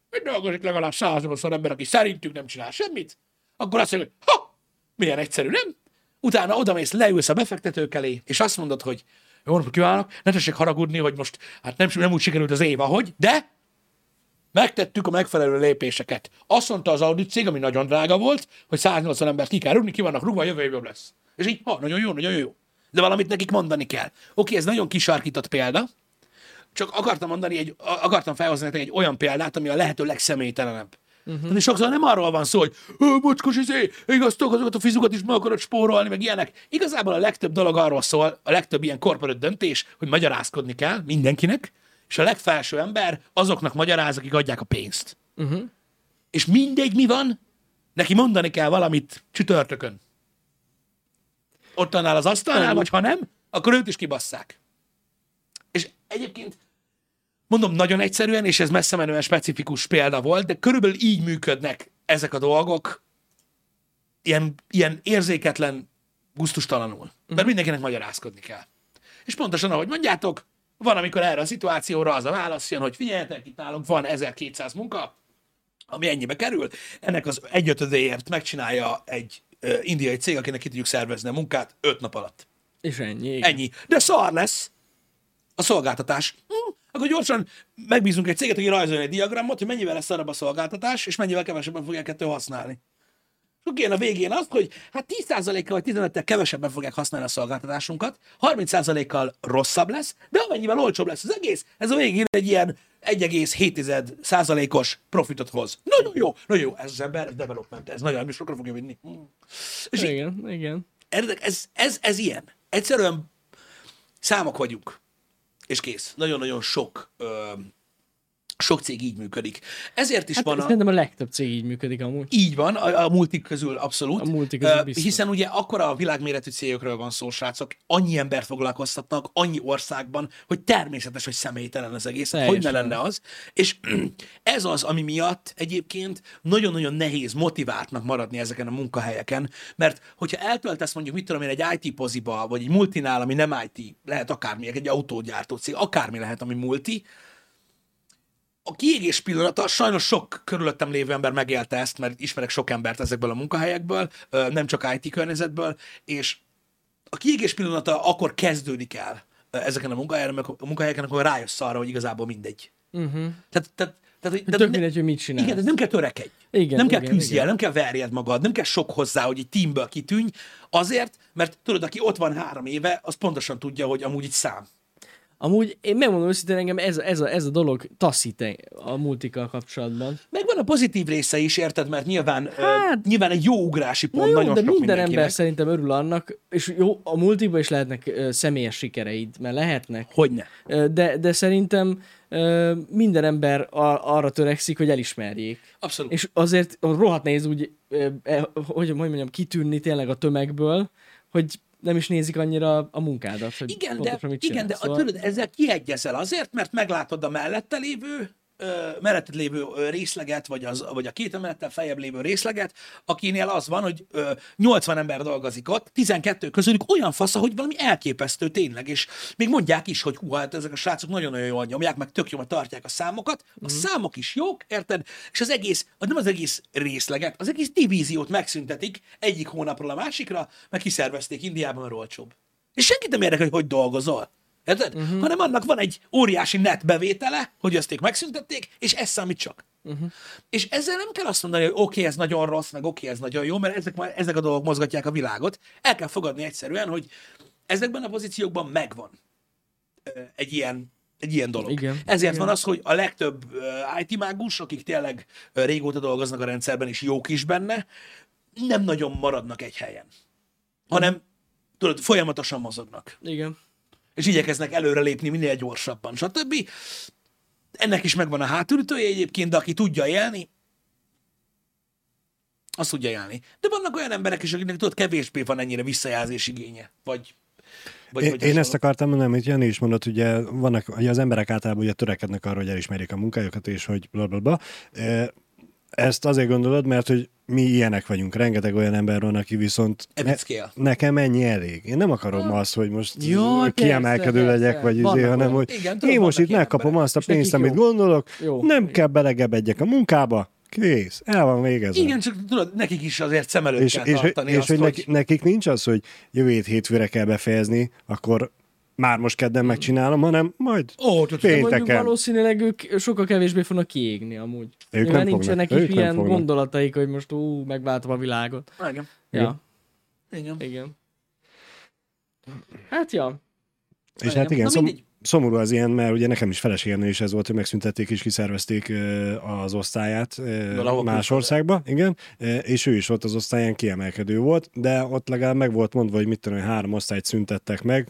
hogy dolgozik legalább 180 ember, aki szerintük nem csinál semmit, akkor azt mondja, hogy ha, milyen egyszerű, nem? Utána odamész, leülsz a befektetők elé, és azt mondod, hogy jó napot kívánok, ne tessék haragudni, hogy most hát nem, nem úgy sikerült az év, ahogy, de Megtettük a megfelelő lépéseket. Azt mondta az audit cég, ami nagyon drága volt, hogy 180 embert ki kell rúgni, ki vannak rúgva, jövő évben lesz. És így, ha, nagyon jó, nagyon jó. De valamit nekik mondani kell. Oké, ez nagyon kisarkított példa, csak akartam mondani, egy, akartam felhozni egy olyan példát, ami a lehető legszemélytelenebb. Uh-huh. Tehát sokszor nem arról van szó, hogy "Ö, bocskos, izé, igaztok, azokat a fizukat is meg akarod spórolni, meg ilyenek. Igazából a legtöbb dolog arról szól, a legtöbb ilyen corporate döntés, hogy magyarázkodni kell mindenkinek, és a legfelső ember azoknak magyaráz, akik adják a pénzt. Uh-huh. És mindegy, mi van, neki mondani kell valamit csütörtökön. Ott annál az asztalnál, vagy ha nem, akkor őt is kibasszák. És egyébként mondom nagyon egyszerűen, és ez messze menően specifikus példa volt, de körülbelül így működnek ezek a dolgok, ilyen, ilyen érzéketlen, guztustalanul. Mert mindenkinek magyarázkodni kell. És pontosan, ahogy mondjátok, van, amikor erre a szituációra az a válasz jön, hogy figyeljetek, itt nálunk van 1200 munka, ami ennyibe kerül, ennek az egyötödéért megcsinálja egy ö, indiai cég, akinek ki tudjuk szervezni a munkát 5 nap alatt. És ennyi. Ennyi. De szar lesz a szolgáltatás. Hm, akkor gyorsan megbízunk egy céget, aki rajzolja egy diagramot, hogy mennyivel lesz szarabb a szolgáltatás, és mennyivel kevesebben fogják ettől használni. És akkor a végén azt, hogy hát 10%-kal vagy 15-tel kevesebben fogják használni a szolgáltatásunkat, 30%-kal rosszabb lesz, de amennyivel olcsóbb lesz az egész, ez a végén egy ilyen 1,7%-os profitot hoz. Nagyon jó, nagyon jó, ez az ember, ez development, ez nagyon sokra fogja vinni. Hm. És Igen, igen. ez, ez, ez, ez ilyen. Egyszerűen számok vagyunk. És kész. Nagyon-nagyon sok, ö, sok cég így működik. Ezért is Hát van a... szerintem a legtöbb cég így működik amúgy. Így van, a, a multik közül abszolút. A multik közül biztos. Hiszen ugye akkora a világméretű cégekről van szó, srácok, annyi embert foglalkoztatnak, annyi országban, hogy természetes, hogy személytelen az egész. Hát, Hogy ne Teljesen. lenne az? És *clears throat* ez az, ami miatt egyébként nagyon-nagyon nehéz motiváltnak maradni ezeken a munkahelyeken, mert hogyha eltöltesz mondjuk, mit tudom én, egy IT poziba, vagy egy multinál, ami nem IT, lehet akármi, egy autógyártó cég, akármi lehet, ami multi, a kiégés pillanata, sajnos sok körülöttem lévő ember megélte ezt, mert ismerek sok embert ezekből a munkahelyekből, nem csak IT környezetből, és a kiégés pillanata akkor kezdődik el ezeken a munkahelyeken, a munkahelyeken, akkor rájössz arra, hogy igazából mindegy. Uh-huh. Tehát, tehát, tehát, hogy- Tök tehát mindegy, hogy mit csinál. igen, nem kell törekedj. Igen, nem kell küzdjél, nem kell verjed magad, nem kell sok hozzá, hogy egy teamből kitűnj, azért, mert tudod, aki ott van három éve, az pontosan tudja, hogy amúgy itt szám. Amúgy én megmondom őszintén, engem ez, a- ez, a, ez a dolog taszít en- a multikkal kapcsolatban. Megvan a pozitív része is, érted? Mert nyilván, hát, Hát- nyilván egy jó ugrási Na pont jó, nagyon de sok minden ember szerintem örül annak, és jó, a multiba is lehetnek ö, személyes sikereid, mert lehetnek, Hogyne. Ö, de, de szerintem ö, minden ember ar- arra törekszik, hogy elismerjék. Abszolút. És azért rohadt nehéz úgy, ö, e, hogy, hogy mondjam, kitűnni tényleg a tömegből, hogy nem is nézik annyira a munkádat, hogy Igen, de, mit igen, de szóval... tudod, ezzel kiegyezel azért, mert meglátod a mellette lévő ö, melletted lévő ö, részleget, vagy, az, vagy a két emelettel feljebb lévő részleget, akinél az van, hogy ö, 80 ember dolgozik ott, 12 közülük olyan fasza, hogy valami elképesztő tényleg, és még mondják is, hogy hú, hát ezek a srácok nagyon-nagyon jól nyomják, meg tök jól tartják a számokat, a Mhm. számok is jók, érted? És az egész, nem az egész részleget, az egész divíziót megszüntetik egyik hónapról a másikra, meg kiszervezték Indiában, mert olcsóbb. És senkit nem érdekel, hogy hogy dolgozol. Érted? Uh-huh. Hanem annak van egy óriási net bevétele, hogy ők megszüntették, és ez számít csak. Uh-huh. És ezzel nem kell azt mondani, hogy oké, okay, ez nagyon rossz, meg oké, okay, ez nagyon jó, mert ezek, már- ezek a dolgok mozgatják a világot. El kell fogadni egyszerűen, hogy ezekben a pozíciókban megvan egy ilyen, egy ilyen dolog. Igen, Ezért igen. van az, hogy a legtöbb IT mágus, akik tényleg régóta dolgoznak a rendszerben, és jók is benne, nem nagyon maradnak egy helyen. Hanem, tudod, folyamatosan mozognak Igen. És igyekeznek előrelépni minél gyorsabban, stb. Ennek is megvan a hátulütője egyébként, de aki tudja élni, azt tudja élni. De vannak olyan emberek is, akiknek tudod, kevésbé van ennyire visszajelzés igénye, vagy... vagy, Én, vagy én ezt akartam mondani, amit Jani is mondott, ugye, vannak, ugye az emberek általában ugye törekednek arra, hogy elismerjék a munkájukat, és hogy blablabla. E, Ezt azért gondolod, mert hogy mi ilyenek vagyunk. Rengeteg olyan ember van, aki viszont scale. nekem ennyi elég. Én nem akarom azt, hogy most Jaj, kiemelkedő persze, legyek, vagy izé, hanem hogy Igen, tudom, én most itt megkapom emberek, azt a nekik pénzt, amit jó. gondolok, Jó. nem kell belegebedjek a munkába, kész, el van végezve. Igen, csak tudod, nekik is azért szem előtt és, kell és, tartani és azt, hogy hogy... neki, nekik nincs az, hogy jövő hét hétfőre kell befejezni, akkor már most kedden megcsinálom, hanem majd Ó, De mondjuk pénteken. valószínűleg ők sokkal kevésbé fognak kiégni amúgy. Ők Mivel nem nincsenek is Ők nem ilyen fognak. gondolataik, hogy most ú, megváltom a világot. Igen. Ja, Igen. igen. Hát ja. És hát igen, Na szom, mindegy. szomorú az ilyen, mert ugye nekem is feleségemnél is ez volt, hogy megszüntették és kiszervezték az osztályát Valahol más külföldre. országba, igen, és ő is ott az osztályán kiemelkedő volt, de ott legalább meg volt mondva, hogy mit tudom, hogy három osztályt szüntettek meg,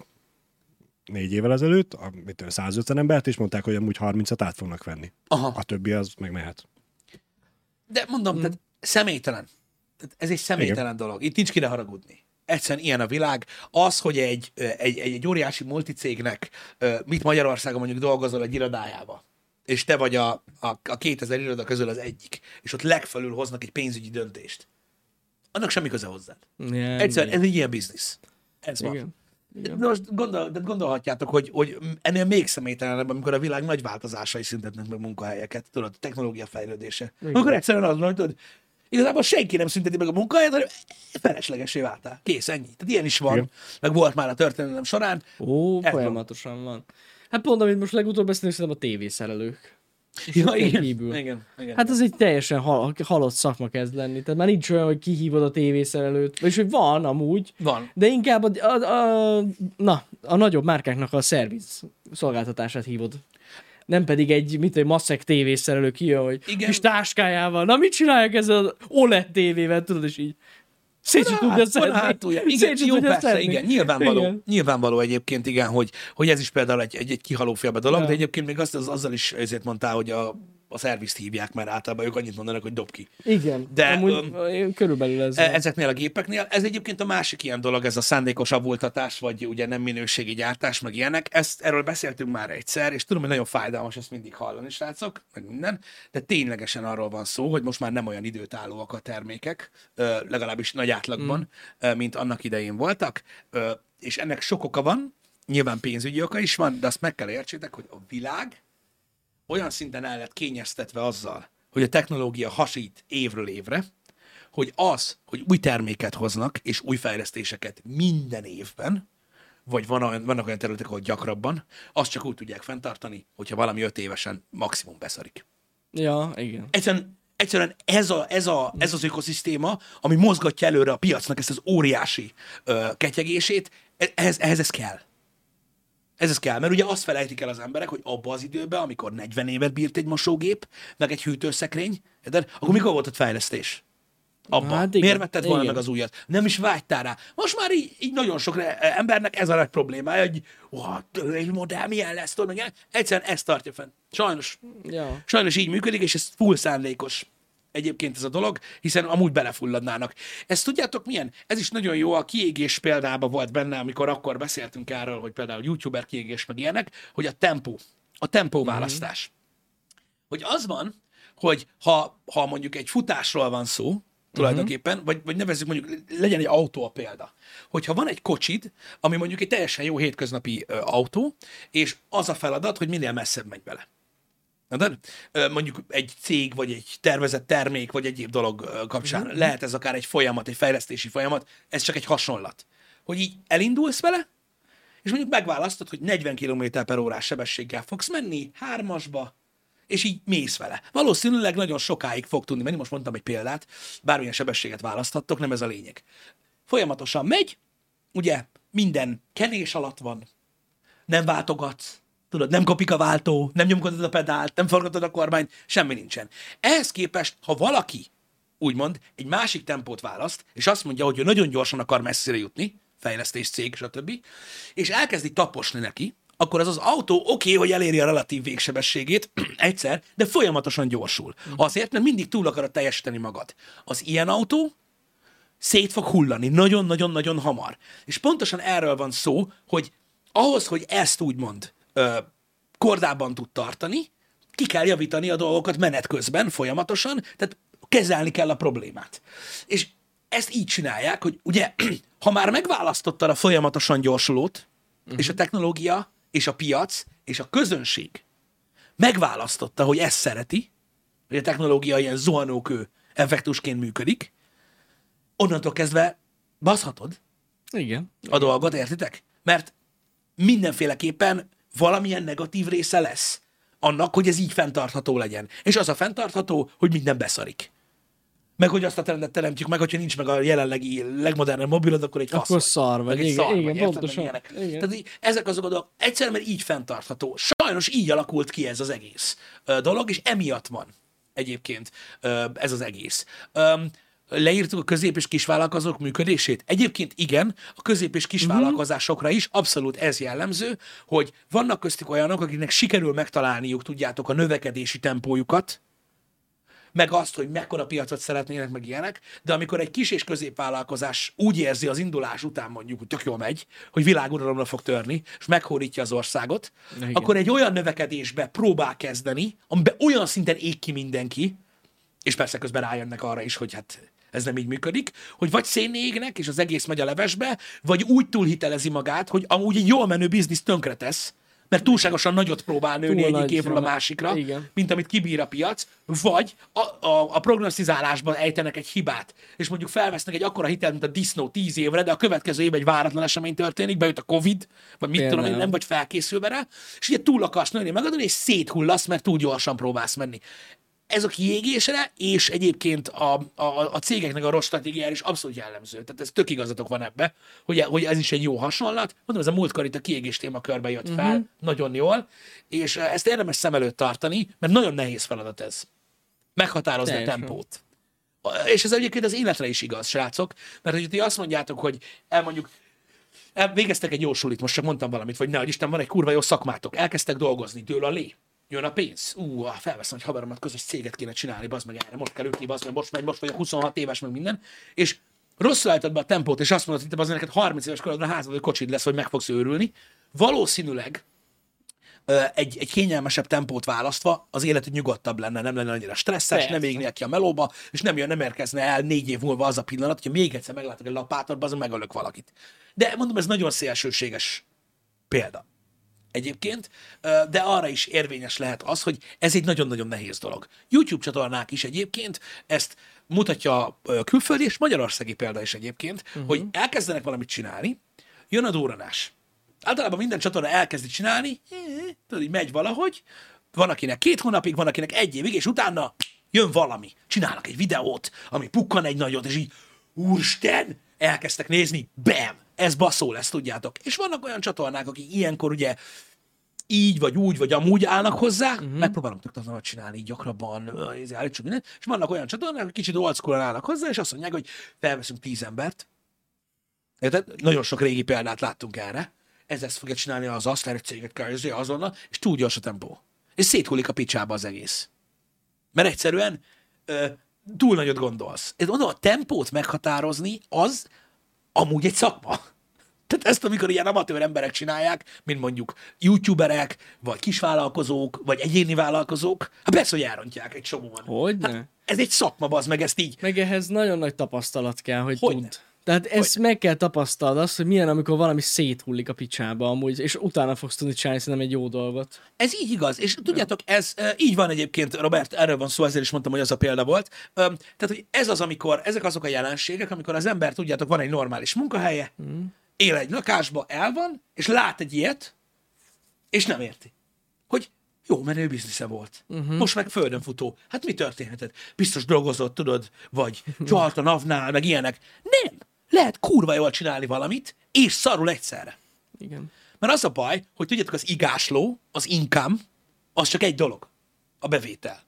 négy évvel ezelőtt, a, mit tudom, 150 embert, és mondták, hogy amúgy 30-at át fognak venni. Aha. A többi az meg mehet. De mondom, mm. tehát személytelen. Tehát ez egy személytelen Igen. dolog. Itt nincs kire haragudni. Egyszerűen ilyen a világ. Az, hogy egy, egy, egy, egy óriási multicégnek, mit Magyarországon mondjuk dolgozol egy irodájába, és te vagy a, a, a 2000 iroda közül az egyik, és ott legfelül hoznak egy pénzügyi döntést. Annak semmi köze hozzád. Igen, Egyszerűen ez egy ilyen biznisz. Ez van. Igen. Most gondol, de gondolhatjátok, hogy, hogy ennél még személytelenebb, amikor a világ nagy változásai szüntetnek meg munkahelyeket, tudod, a technológia fejlődése. Igen. Akkor egyszerűen az van, hogy tudod, igazából senki nem szünteti meg a munkahelyet, hanem feleslegesé váltál. Kész, ennyi. Tehát ilyen is van, Igen. meg volt már a történelem során. Ó, Ez folyamatosan van. Hát pont, amit most legutóbb beszélünk, szerintem a tévészerelők. Ja, igen, kívül. igen, igen. Hát az egy teljesen hal- halott szakma kezd lenni. Tehát már nincs olyan, hogy kihívod a tévészerelőt. Vagyis, hogy van amúgy, van. de inkább a, a, a, na, a nagyobb márkáknak a szerviz szolgáltatását hívod. Nem pedig egy, mint egy masszek tévészerelő kijön, hogy. Igen. kis táskájával. Na, mit csinálják ezzel az OLED tévével, tudod, és így szét sem tudja Hát, szedni. hátulja. Igen, Szét jó, persze, szedni. igen, nyilvánvaló, Igen. nyilvánvaló egyébként, igen, hogy, hogy ez is például egy, egy, egy kihalófélbe dolog, Ja. de egyébként még azt, az, azzal is ezért mondtál, hogy a, a szervizt hívják, mert általában ők annyit mondanak, hogy dob ki. Igen, De, amúgy öm, körülbelül ez E- ezeknél a gépeknél. Ez egyébként a másik ilyen dolog, ez a szándékos avultatás, vagy ugye nem minőségi gyártás, meg ilyenek. Ezt, erről beszéltünk már egyszer, és tudom, hogy nagyon fájdalmas ezt mindig hallani, srácok, meg minden, de ténylegesen arról van szó, hogy most már nem olyan időtállóak a termékek, legalábbis nagy átlagban, mm. mint annak idején voltak, és ennek sok oka van, nyilván pénzügyi oka is van, de azt meg kell értsétek, hogy a világ olyan szinten el lett kényeztetve azzal, hogy a technológia hasít évről évre, hogy az, hogy új terméket hoznak, és új fejlesztéseket minden évben, vagy van olyan, vannak olyan területek, ahol gyakrabban, azt csak úgy tudják fenntartani, hogyha valami öt évesen maximum beszarik. Ja, igen. Egyszerűen, egyszerűen ez, a, ez, a, ez az ökoszisztéma, ami mozgatja előre a piacnak ezt az óriási ö, ketyegését, e- ehhez, ehhez ez kell. Ez, ez kell, mert ugye azt felejtik el az emberek, hogy abban az időben, amikor 40 évet bírt egy mosógép, meg egy hűtőszekrény, de akkor mikor volt ott fejlesztés? Abba. Hát igen, Miért vetted volna igen. meg az újat? Nem is vágytál rá. Most már így, így nagyon sok embernek ez a nagy problémája, hogy ó, egy modell milyen lesz, tudod, meg egyszerűen ezt tartja fenn. Sajnos. Ja. Sajnos így működik, és ez full szándékos egyébként ez a dolog, hiszen amúgy belefulladnának. Ezt tudjátok milyen? Ez is nagyon jó, a kiégés példába volt benne, amikor akkor beszéltünk erről, hogy például youtuber kiégés meg ilyenek, hogy a tempó, a tempó választás. Hogy az van, hogy ha, ha mondjuk egy futásról van szó, tulajdonképpen, uh-huh. vagy, vagy nevezzük mondjuk, legyen egy autó a példa. Hogyha van egy kocsid, ami mondjuk egy teljesen jó hétköznapi ö, autó, és az a feladat, hogy minél messzebb megy vele. De mondjuk egy cég, vagy egy tervezett termék, vagy egyéb dolog kapcsán uh-huh. lehet ez akár egy folyamat, egy fejlesztési folyamat, ez csak egy hasonlat. Hogy így elindulsz vele, és mondjuk megválasztod, hogy 40 km per órás sebességgel fogsz menni, hármasba, és így mész vele. Valószínűleg nagyon sokáig fog tudni menni, most mondtam egy példát, bármilyen sebességet választhattok, nem ez a lényeg. Folyamatosan megy, ugye minden kenés alatt van, nem váltogatsz, tudod, nem kopik a váltó, nem nyomkodod a pedált, nem forgatod a kormányt, semmi nincsen. Ehhez képest, ha valaki, úgymond, egy másik tempót választ, és azt mondja, hogy ő nagyon gyorsan akar messzire jutni, fejlesztés cég, stb., és elkezdi taposni neki, akkor az az autó oké, okay, hogy eléri a relatív végsebességét *clears throat* egyszer, de folyamatosan gyorsul. Azért, mert mindig túl akarod teljesíteni magad. Az ilyen autó szét fog hullani nagyon-nagyon-nagyon hamar. És pontosan erről van szó, hogy ahhoz, hogy ezt úgymond ö, kordában tud tartani, ki kell javítani a dolgokat menet közben, folyamatosan, tehát kezelni kell a problémát. És ezt így csinálják, hogy ugye, *clears throat* ha már megválasztottad a folyamatosan gyorsulót, uh-huh. és a technológia, és a piac, és a közönség megválasztotta, hogy ezt szereti, hogy a technológia ilyen zuhanókő effektusként működik, onnantól kezdve baszhatod Igen. a dolgot, értitek? Mert mindenféleképpen valamilyen negatív része lesz annak, hogy ez így fenntartható legyen. És az a fenntartható, hogy minden beszarik. Meg hogy azt a trendet teremtjük meg, hogyha nincs meg a jelenlegi legmodernebb mobilod, akkor egy fasz Akkor szar vagy, igen, szar igen, vagy, pontosan. Igen. Tehát így, ezek azok a dolgok, egyszerűen, mert így fenntartható. Sajnos így alakult ki ez az egész dolog, és emiatt van egyébként ez az egész. Leírtuk a közép- és kisvállalkozók működését? Egyébként igen, a közép- és kisvállalkozásokra is abszolút ez jellemző, hogy vannak köztük olyanok, akiknek sikerül megtalálniuk, tudjátok, a növekedési tempójukat, meg azt, hogy mekkora piacot szeretnének, meg ilyenek, de amikor egy kis és középvállalkozás úgy érzi az indulás után mondjuk, hogy tök jól megy, hogy világuralomra fog törni, és meghódítja az országot, Igen. akkor egy olyan növekedésbe próbál kezdeni, amiben olyan szinten ég ki mindenki, és persze közben rájönnek arra is, hogy hát ez nem így működik, hogy vagy szénégnek, és az egész megy a levesbe, vagy úgy túlhitelezi magát, hogy amúgy egy jól menő biznisz tönkretesz, mert túlságosan nagyot próbál nőni Túl egyik évről a másikra, Igen. mint amit kibír a piac, vagy a, a, a prognosztizálásban ejtenek egy hibát, és mondjuk felvesznek egy akkora hitelt, mint a disznó 10 évre, de a következő évben egy váratlan esemény történik, bejött a Covid, vagy mit tudom én, nem vagy felkészülve rá, és ugye túl akarsz nőni megadni, és széthullasz, mert túl gyorsan próbálsz menni. Ez a kiégésre, és egyébként a, a, a cégeknek a rossz stratégiára is abszolút jellemző. Tehát ez tök igazatok van ebbe, hogy, hogy ez is egy jó hasonlat. Mondom, ez a múltkor itt a kiégés témakörbe jött fel, uh-huh. nagyon jól, és eh, ezt érdemes szem előtt tartani, mert nagyon nehéz feladat ez. Meghatározni Teljesen. a tempót. És ez egyébként az életre is igaz, srácok, mert hogy ti azt mondjátok, hogy elmondjuk, el- végeztek egy jó sulit, most csak mondtam valamit, vagy nehogy Isten, van egy kurva jó szakmátok, elkezdtek dolgozni, dől a lé, jön a pénz. Ú, felveszem, hogy haveromat közös céget kéne csinálni, bazd meg erre, most kell ütni, bazd meg, most megy, most vagyok 26 éves, meg minden, és rosszul állítod be a tempót, és azt mondod, hogy te bazd neked 30 éves korodra házad, hogy kocsid lesz, vagy meg fogsz őrülni. Valószínűleg egy, egy kényelmesebb tempót választva az életed nyugodtabb lenne, nem lenne annyira stresszes, Persze. nem égnél ki a melóba, és nem jön, nem érkezne el négy év múlva az a pillanat, hogyha még egyszer meglátok egy lapátort, azon megölök valakit. De mondom, ez nagyon szélsőséges példa. Egyébként, de arra is érvényes lehet az, hogy ez egy nagyon-nagyon nehéz dolog. YouTube csatornák is egyébként ezt mutatja ö, külföldi és magyarországi példa is egyébként, uh-huh. hogy elkezdenek valamit csinálni, jön a durranás. Általában minden csatorna elkezdi csinálni, eh, tudod, így megy valahogy, van akinek két hónapig, van akinek egy évig, és utána jön valami. Csinálnak egy videót, ami pukkan egy nagyot, és így, úristen, elkezdtek nézni, bam, ez baszó lesz, tudjátok. És vannak olyan csatornák, akik ilyenkor ugye így, vagy úgy, vagy amúgy állnak hozzá, uh-huh. megpróbálunk tök tartalmat csinálni így gyakrabban, izé, állítsuk mindent, és vannak olyan csatornák, akik kicsit old állnak hozzá, és azt mondják, hogy felveszünk tíz embert, Érted? Nagyon sok régi példát láttunk erre. Ez ezt fogja csinálni az azt, egy céget kell azonnal, és túl gyors a tempó. És széthullik a picsába az egész. Mert egyszerűen ö, túl nagyot gondolsz. Én mondom, a tempót meghatározni, az amúgy egy szakma. Tehát ezt, amikor ilyen amatőr emberek csinálják, mint mondjuk youtuberek, vagy kisvállalkozók, vagy egyéni vállalkozók, hát persze, hogy elrontják egy csomóan. Hogyne? Hát ez egy szakma, az meg ezt így. Meg ehhez nagyon nagy tapasztalat kell, hogy Hogyne. tud. Tehát ezt meg kell tapasztalod azt, hogy milyen, amikor valami széthullik a picsába amúgy, és utána fogsz tudni csinálni szerintem egy jó dolgot. Ez így igaz, és tudjátok, ez így van egyébként, Robert, erről van szó, ezért is mondtam, hogy az a példa volt. Tehát, hogy ez az, amikor, ezek azok a jelenségek, amikor az ember, tudjátok, van egy normális munkahelye, mm. él egy lakásba, el van, és lát egy ilyet, és nem érti. Hogy jó menő biznisze volt. Uh-huh. Most meg földön futó. Hát mi történhetett? Biztos dolgozott, tudod, vagy *laughs* csalt a navnál, meg ilyenek. Nem! Lehet kurva jól csinálni valamit, és szarul egyszerre. Igen. Mert az a baj, hogy tudjátok, az igásló, az income, az csak egy dolog. A bevétel.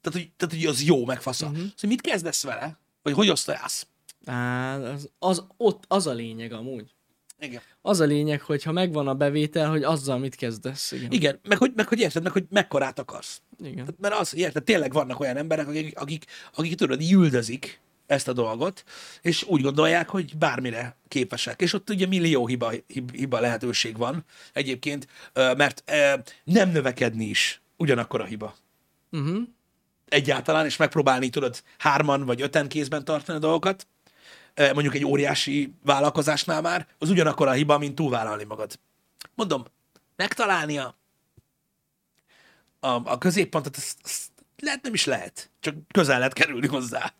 Tehát, hogy, tehát, hogy az jó, megfasza. Uh-huh. Szóval mit kezdesz vele? Vagy hogy osztajász? Á, az, az, ott az a lényeg amúgy. Igen. Az a lényeg, hogy ha megvan a bevétel, hogy azzal mit kezdesz. Igen. Igen, meg hogy, meg hogy érted, meg hogy mekkorát akarsz. Igen. Tehát, mert az, érted, tényleg vannak olyan emberek, akik, akik, akik tudod, üldözik ezt a dolgot, és úgy gondolják, hogy bármire képesek. És ott ugye millió hiba, hib- hiba lehetőség van egyébként, mert nem növekedni is ugyanakkor a hiba. Uh-huh. egyáltalán, és megpróbálni, tudod, hárman vagy öten kézben tartani a dolgokat, mondjuk egy óriási vállalkozásnál már, az ugyanakkor a hiba, mint túlvállalni magad. Mondom, megtalálni a, a, a középpontot, azt, azt lehet nem is lehet, csak közel lehet kerülni hozzá,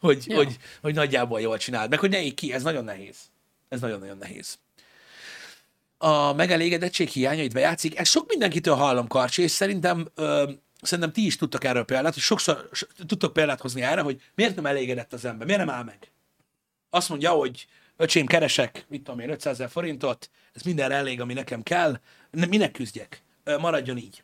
hogy, Ja. hogy, hogy nagyjából jól csináld, meg hogy ne ki, ez nagyon nehéz. Ez nagyon-nagyon nehéz. a megelégedettség hiányait bejátszik. Ezt sok mindenkitől hallom, Karcsi, és szerintem, ö, szerintem ti is tudtak erről példát, hogy sokszor so, tudtok példát hozni erre, hogy miért nem elégedett az ember, miért nem áll meg. Azt mondja, hogy öcsém, keresek, mit tudom én, 500 ezer forintot, ez mindenre elég, ami nekem kell, ne, minek küzdjek? Maradjon így.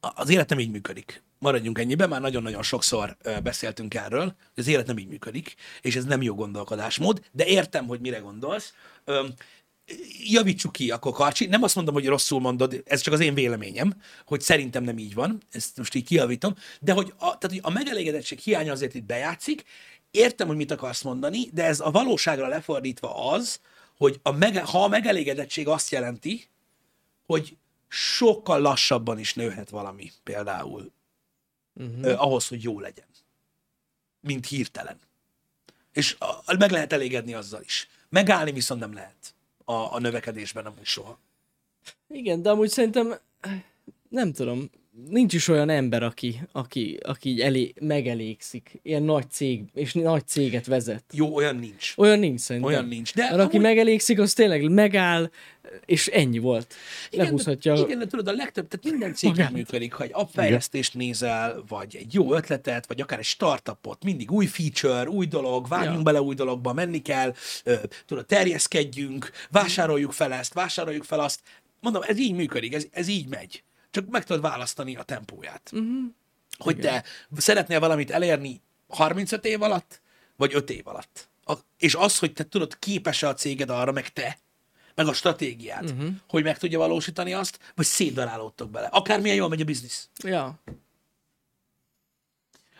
Az élet nem így működik. Maradjunk ennyiben, már nagyon-nagyon sokszor beszéltünk erről, hogy az élet nem így működik, és ez nem jó gondolkodásmód, de értem, hogy mire gondolsz. Javítsuk ki akkor Karcsi. Nem azt mondom, hogy rosszul mondod, ez csak az én véleményem, hogy szerintem nem így van, ezt most így kijavítom, de hogy a, tehát, hogy a megelégedettség hiánya azért itt bejátszik, értem, hogy mit akarsz mondani, de ez a valóságra lefordítva az, hogy a mege, ha a megelégedettség azt jelenti, hogy sokkal lassabban is nőhet valami például, uh-huh. eh, ahhoz, hogy jó legyen, mint hirtelen. És a, meg lehet elégedni azzal is. Megállni viszont nem lehet a, a növekedésben, nem úgy soha. Igen, de amúgy szerintem, nem tudom, nincs is olyan ember, aki, aki, aki így elé, megelégszik, ilyen nagy cég, és nagy céget vezet. Jó, olyan nincs. Olyan nincs szerintem. Olyan nincs. De Mert aki amúgy- megelégszik, az tényleg megáll, és ennyi volt. Lehúzhatja. De, igen, de tudod, a legtöbb, tehát minden cég Magát. működik, ha egy appfejlesztést nézel, vagy egy jó ötletet, vagy akár egy startupot, mindig új feature, új dolog, vágjunk Ja. bele új dologba, menni kell, tudod, terjeszkedjünk, vásároljuk fel ezt, vásároljuk fel azt. Mondom, ez így működik, ez, ez így megy. Csak meg tudod választani a tempóját. Uh-huh. Hogy te szeretnél valamit elérni 35 év alatt, vagy 5 év alatt. A, és az, hogy te tudod, képes-e a céged arra, meg te, meg a stratégiát, uh-huh. hogy meg tudja valósítani azt, vagy szétdarálódtok bele. Akármilyen jól megy a biznisz. Ja.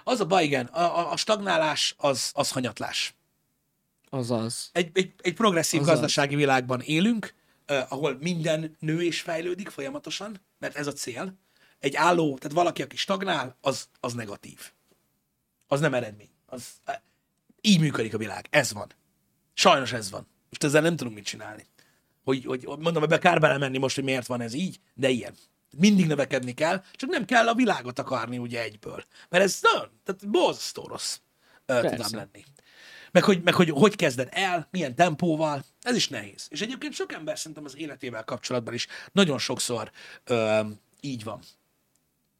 Az a baj, igen, a, a, a stagnálás az, az hanyatlás. Azaz. Egy, egy, egy progresszív Azaz. gazdasági világban élünk, ahol minden nő és fejlődik folyamatosan, mert ez a cél. Egy álló, tehát valaki, aki stagnál, az, az negatív. Az nem eredmény. Az, így működik a világ. Ez van. Sajnos ez van. Most ezzel nem tudunk mit csinálni. Hogy, hogy mondom, ebbe kár belemenni most, hogy miért van ez így, de ilyen. Mindig növekedni kell, csak nem kell a világot akarni ugye egyből. Mert ez nagyon, tehát borzasztó rossz tudám lenni. Meg hogy, meg hogy hogy kezded el, milyen tempóval, ez is nehéz. És egyébként sok ember szerintem az életével kapcsolatban is nagyon sokszor ö, így van.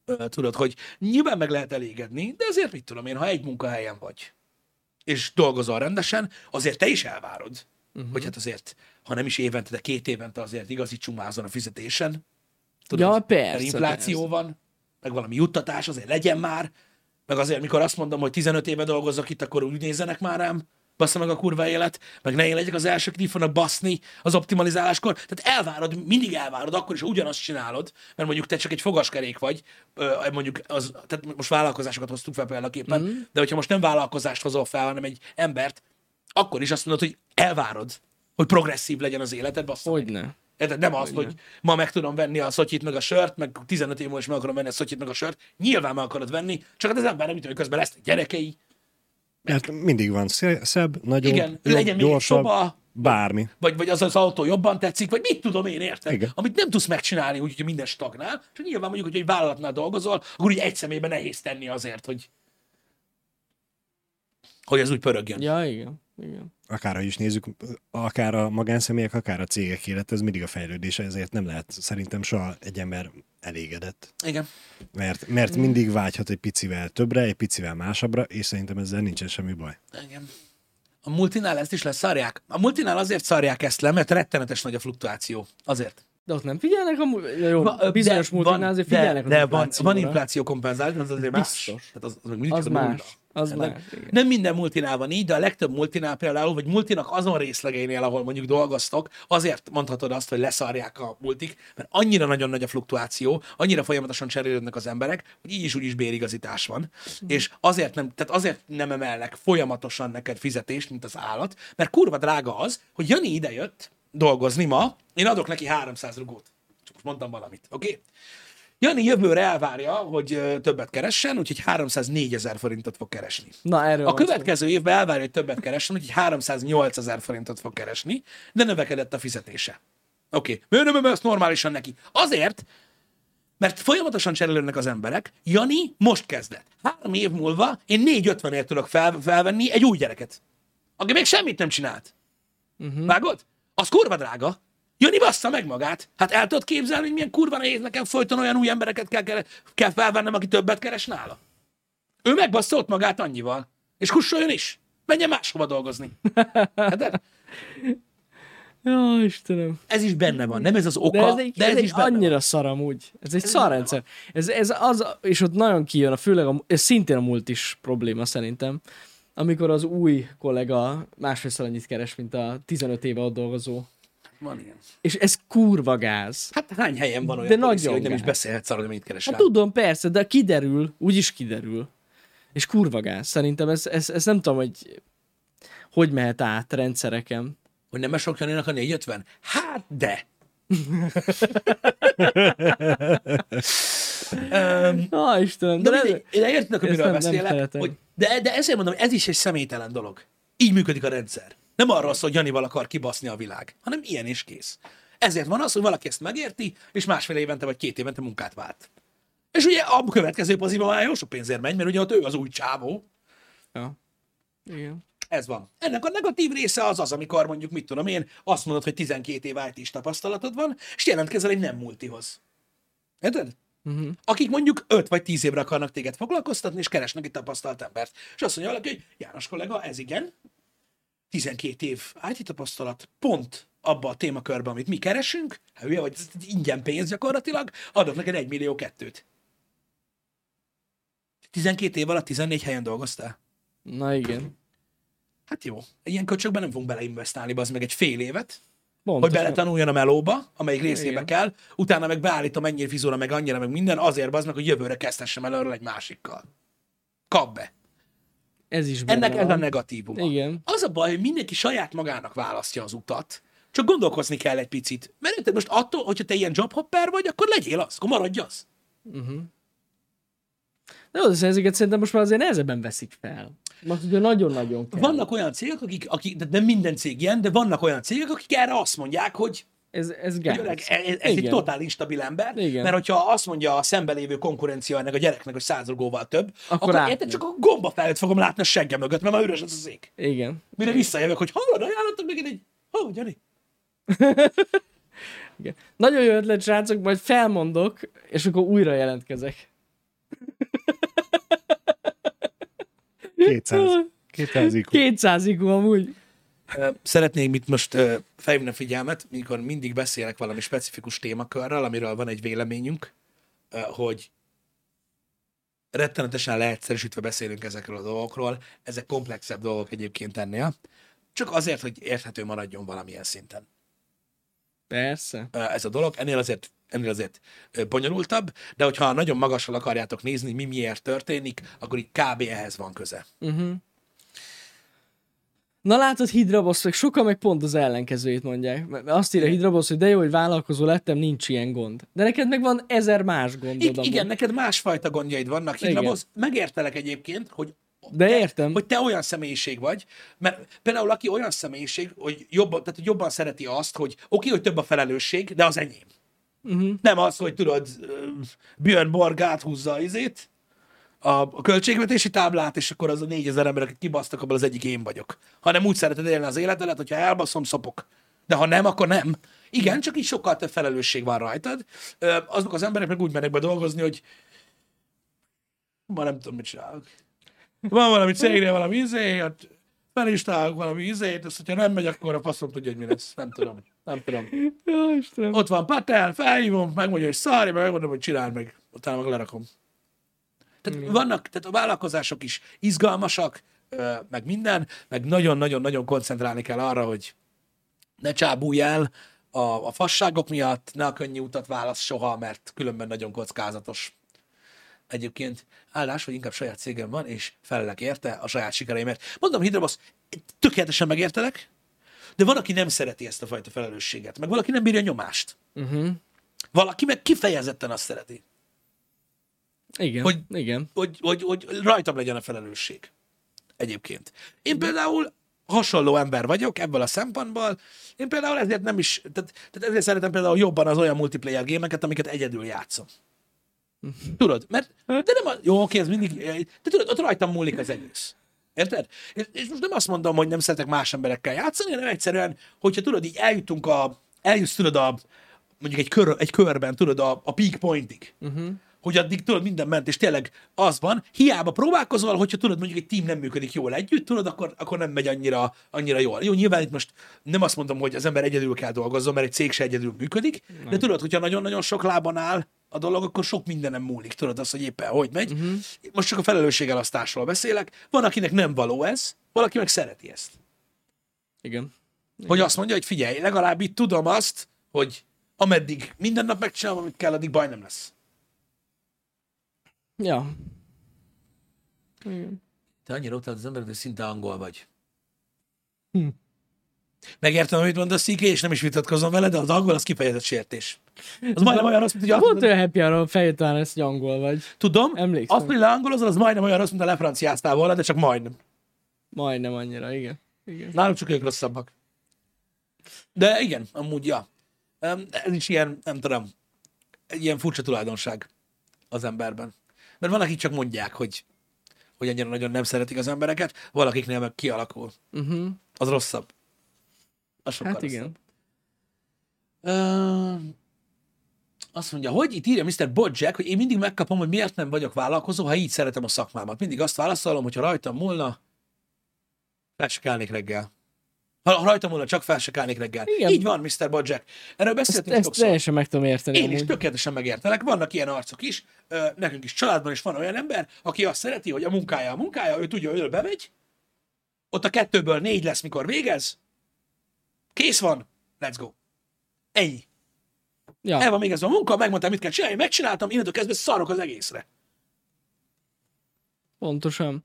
Ö, tudod, hogy nyilván meg lehet elégedni, de azért mit tudom én, ha egy munkahelyen vagy, és dolgozol rendesen, azért te is elvárod, uh-huh. hogy hát azért, ha nem is évente, de két évente azért igazítsunk már azon a fizetésen. Ja, persze, infláció persze. van, meg valami juttatás azért legyen már, meg azért, mikor azt mondom, hogy 15 éve dolgozok itt, akkor úgy nézzenek már rám, bassza meg a kurva élet, meg ne én legyek az első, aki fognak baszni az optimalizáláskor. Tehát elvárod, mindig elvárod, akkor is ugyanazt csinálod, mert mondjuk te csak egy fogaskerék vagy, mondjuk az, tehát most vállalkozásokat hoztuk fel példaképpen, mm. de hogyha most nem vállalkozást hozol fel, hanem egy embert, akkor is azt mondod, hogy elvárod, hogy progresszív legyen az életed, bassza meg. Érted? Nem az, hogy ma meg tudom venni a szotyit meg a sört, meg 15 év múlva is meg akarom venni a szotyit meg a sört. Nyilván meg akarod venni, csak hát az ember nem tudja, hogy közben lesznek gyerekei. Mert mindig van sze- szebb, nagyobb, Igen, jobb, legyen gyorsabb, szoba, bármi. vagy, vagy az az autó jobban tetszik, vagy mit tudom én, érted? Igen. Amit nem tudsz megcsinálni, úgy, hogy minden stagnál. És nyilván mondjuk, hogy egy vállalatnál dolgozol, akkor úgy egy személyben nehéz tenni azért, hogy hogy ez úgy pörögjön. Ja, igen. igen. Akárha is nézzük, akár a magánszemélyek, akár a cégek élet, ez mindig a fejlődése, ezért nem lehet szerintem soha egy ember elégedett. Igen. Mert, mert mindig vágyhat egy picivel többre, egy picivel másabbra, és szerintem ezzel nincsen semmi baj. Igen. A multinál ezt is leszarják. A multinál azért szarják ezt le, mert rettenetes nagy a fluktuáció. Azért. De ott nem figyelnek a... mu- jó, Va- bizonyos de van- azért de- figyelnek De, az van, van infláció kompenzálás, az azért más. Biztos. Tehát az, az, Az csak a nulla. más. Az más, igen. Nem minden multinál van így, de a legtöbb multinál például, vagy multinak azon részlegeinél, ahol mondjuk dolgoztok, azért mondhatod azt, hogy leszarják a multik, mert annyira nagyon nagy a fluktuáció, annyira folyamatosan cserélődnek az emberek, hogy így is úgy is bérigazítás van. És azért nem, tehát azért nem emelnek folyamatosan neked fizetést, mint az állat, mert kurva drága az, hogy Jani idejött dolgozni ma, én adok neki 300 rugót. Csak most mondtam valamit, oké? Okay? Jani jövőre elvárja, hogy többet keressen, úgyhogy 304 ezer forintot fog keresni. Na, erről A van szó. következő évben elvárja, hogy többet keressen, úgyhogy 308 ezer forintot fog keresni, de növekedett a fizetése. Oké, okay. miért nem emelsz normálisan neki? Azért, mert folyamatosan cserélődnek az emberek. Jani most kezdett. Három év múlva én 450 tudok fel, felvenni egy új gyereket, aki még semmit nem csinált. Uh-huh. Vágod? Az kurva drága. Jani bassza meg magát. Hát el tudod képzelni, hogy milyen kurva nehéz nekem folyton olyan új embereket kell, kell, kell felvennem, aki többet keres nála. Ő megbassza ott magát annyival. És kussoljon is. Menjen máshova dolgozni. Hát de *laughs* Jó, Istenem. ez is benne van. Nem ez az oka, De ez egy, de ez, ez egy is benne annyira van. szar amúgy. Ez egy Ez szar benne rendszer. Ez, ez az, és ott nagyon kijön, a, főleg a, ez szintén a multis probléma szerintem, amikor az új kollega másfélszer annyit keres, mint a 15 éve ott dolgozó. Van ilyen. És ez kurva gáz. Hát hány helyen van olyan De policy, nagyon hogy nem is beszélhetsz arról, hogy mit keresel. Hát tudom, persze, de kiderül, úgyis kiderül. És kurva gáz. Szerintem ez, ez, ez nem tudom, hogy hogy mehet át rendszereken. Hogy nem sok Janinak a 450? Hát de. um, Ah, Istenem, de de, de értitek, hogy ezt miről nem- nem beszélek? hogy, de, de ezért mondom, ez is egy személytelen dolog. Így működik a rendszer. Nem arról szól, hogy Janival akar kibaszni a világ, hanem ilyen is kész. Ezért van az, hogy valaki ezt megérti, és másfél évente vagy két évente munkát vált. És ugye a következő poziba már jó sok pénzért megy, mert ugye ott ő az új csávó, ja. Igen. Ez van. Ennek a negatív része az az, amikor mondjuk, mit tudom én, azt mondod, hogy 12 év IT-s tapasztalatod van, és jelentkezel egy nem multihoz. Érted? Uh-huh. Akik mondjuk 5 vagy 10 évre akarnak téged foglalkoztatni, és keresnek egy tapasztalt embert. És azt mondja valaki, hogy János kollega, ez igen, 12 év IT tapasztalat, pont abba a témakörben, amit mi keresünk, hát hülye vagy, ez ingyen pénz gyakorlatilag, adok neked 1 millió kettőt. 12 év alatt 14 helyen dolgoztál? Na igen. Hát jó. Ilyen köcsökben nem fogunk beleinvestálni, az meg egy fél évet, Pontosan. hogy beletanuljon a melóba, amelyik részébe Igen. kell, utána meg beállítom ennyi fizóra, meg annyira, meg minden, azért az meg, hogy jövőre kezdhessem el arról egy másikkal. Kap be. Ez is benne Ennek ez a negatívuma. Igen. Az a baj, hogy mindenki saját magának választja az utat, csak gondolkozni kell egy picit. Mert érted, most attól, hogyha te ilyen jobhopper vagy, akkor legyél az, akkor maradj az. De az ezeket szerintem most már azért nehezebben veszik fel. Most ugye nagyon-nagyon kell. Vannak olyan cégek, akik, akik de nem minden cég ilyen, de vannak olyan cégek, akik erre azt mondják, hogy Ez, ez gáz. öreg, ez, ez egy Igen. totál instabil ember, Igen. mert hogyha azt mondja a szembelévő konkurencia ennek a gyereknek, hogy százrugóval több, Akkor akkor, érted, csak a gomba felett fogom látni a seggem mögött, mert már üres az az ég. Igen. Mire visszajövök, hogy hallod, ajánlottam még egy, hó, Jani? *laughs* Igen. Nagyon jó ötlet, srácok, majd felmondok, és akkor újra jelentkezek. 200. 200 IQ. 200 IQ amúgy. Szeretnék itt most felhívni a figyelmet, mikor mindig beszélek valami specifikus témakörrel, amiről van egy véleményünk, hogy rettenetesen leegyszerűsítve beszélünk ezekről a dolgokról, ezek komplexebb dolgok egyébként ennél, csak azért, hogy érthető maradjon valamilyen szinten. Persze. ez a dolog, ennél azért, ennél azért bonyolultabb, de hogyha nagyon magasról akarjátok nézni, mi miért történik, akkor így kb. ehhez van köze. Na látod, Hidrabosz, meg sokan meg pont az ellenkezőjét mondják. Mert Azt írja Hidrabosz, hogy de jó, hogy vállalkozó lettem, nincs ilyen gond. De neked meg van ezer más gondod. I- igen, neked másfajta gondjaid vannak, Igen. Hidrabosz. Megértelek egyébként, hogy De te, értem. hogy te olyan személyiség vagy, mert például aki olyan személyiség, hogy jobban, tehát, hogy jobban szereti azt, hogy oké, okay, hogy több a felelősség, de az enyém. Uh-huh. Nem az, hogy tudod, Björn Borg áthúzza izét, a, a költségvetési táblát, és akkor az a négyezer ember, akik kibasztak, abból az egyik én vagyok. Hanem úgy szereted élni az életedet, hogyha elbaszom, szopok. De ha nem, akkor nem. Igen, csak így sokkal több felelősség van rajtad. Azok az emberek meg úgy mennek be dolgozni, hogy ma nem tudom, mit csinálok. Van valami cégnél valami izé, ott fel is találok valami izét, és hogyha nem megy, akkor a faszom tudja, hogy mi lesz. Nem tudom. Nem tudom. Jó, Istenem. Ott van Patel, felhívom, megmondja, hogy szarj, meg megmondom, hogy csináld meg. Utána meg lerakom. Tehát vannak, tehát a vállalkozások is izgalmasak, meg minden, meg nagyon-nagyon-nagyon koncentrálni kell arra, hogy ne csábulj el a, a fasságok miatt, ne a könnyű utat válasz soha, mert különben nagyon kockázatos. Egyébként állás, hogy inkább saját cégem van, és felelek érte a saját sikereimért. Mondom, Hidrabosz, tökéletesen megértelek, de van, aki nem szereti ezt a fajta felelősséget, meg valaki nem bírja a nyomást. Uh-huh. Valaki meg kifejezetten azt szereti, Igen, Hogy- igen. hogy, hogy, hogy rajtam legyen a felelősség. Egyébként. Én például hasonló ember vagyok ebből a szempontból. Én például ezért nem is, tehát, tehát ezért szeretem például jobban az olyan multiplayer gémeket, amiket egyedül játszom. Tudod, mert, de nem a, jó, oké, ez mindig, de tudod, ott rajtam múlik az egész. Érted? És, és most nem azt mondom, hogy nem szeretek más emberekkel játszani, hanem egyszerűen, hogyha tudod, így eljutunk a eljussz tudod a, mondjuk egy, kör, egy körben, tudod, a, a peak pointig, uh-huh. Hogy addig tudod, minden ment, és tényleg az van, hiába próbálkozol, hogyha tudod, mondjuk egy team nem működik jól együtt, tudod, akkor, akkor nem megy annyira, annyira jól. Jó, nyilván itt most nem azt mondom, hogy az ember egyedül kell dolgozzon, mert egy cég se egyedül működik, nem. de tudod, hogyha nagyon-nagyon sok lában áll a dolog, akkor sok mindenem múlik, tudod azt, hogy éppen hogy megy. Uh-huh. Most csak a felelősségelasztásról beszélek. Van, akinek nem való ez, valaki meg szereti ezt. Igen. Hogy azt mondja, hogy figyelj, legalább itt tudom azt, hogy ameddig minden nap megcsinálom, amit kell, addig baj nem lesz. Ja. Igen. Te annyira utálod az embert, hogy szinte angol vagy. Hm. Megértem, amit mondasz, Sziki, és nem is vitatkozom vele, de az angol az kifejezett sértés. Az majdnem olyan rossz, mint hogy azt Volt mondod, olyan happy hour fejét talán ezt, hogy angol vagy. tudom, Emlékszem. azt, hogy leangolozol, az majdnem olyan rossz, mint a lefranciáztál volna, de csak majdnem. Majdnem annyira, igen. igen. Náluk csak ők rosszabbak. De igen, amúgy, ja. Ez is ilyen, nem tudom, egy ilyen furcsa tulajdonság az emberben. Mert van, akik csak mondják, hogy, hogy annyira nagyon nem szeretik az embereket, valakiknél meg kialakul. Uh-huh. Az rosszabb. Az sokkal Hát igen. rosszabb. Ö, azt mondja, hogy itt írja Mr. Bojack, hogy én mindig megkapom, hogy miért nem vagyok vállalkozó, ha így szeretem a szakmámat. Mindig azt válaszolom, hogy ha rajtam múlna, fel se kelnék reggel. Ha rajtam múlna, csak fel se kelnék reggel. Igen. Így van, Mr. Bojack. Erről Ezt, beszéltünk ezt sokszor. teljesen meg tudom érteni. Én is amúgy. tökéletesen megértelek. Vannak ilyen arcok is. Ö, Nekünk is családban is van olyan ember, aki azt szereti, hogy a munkája a munkája, ő tudja, hogy ő bemegy, ott a kettőből négy lesz, mikor végez, kész van, let's go. Ennyi. Ja. El van még ez a munka, megmondtam, mit kell csinálni, megcsináltam, innentől kezdve szarok az egészre. Pontosan.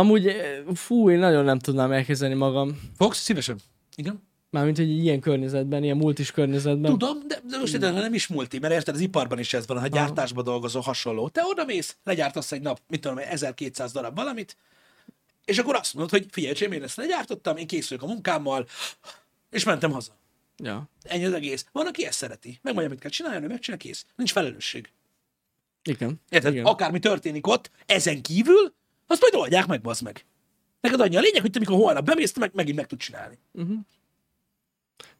Amúgy, eh, fú, én nagyon nem tudnám elkezdeni magam. Fogsz? Szívesen. Igen. Mármint, hogy ilyen környezetben, ilyen multis környezetben. Tudom, de, de most érted, nem is multi, mert érted, az iparban is ez van, ha gyártásban dolgozol hasonló. Te oda mész, legyártasz egy nap, mit tudom, én, 1200 darab valamit, és akkor azt mondod, hogy figyelj, Csém, én ezt legyártottam, én készülök a munkámmal, és mentem haza. Ja. Ennyi az egész. Van, aki ezt szereti. Megmondja, mit kell csinálni, ő megcsinál, kész. Nincs felelősség. Igen. Érted? Igen. Akármi történik ott, ezen kívül, azt majd oldják meg, bazd meg. Neked annyi a lényeg, hogy te mikor holnap bemész, meg, megint meg tud csinálni.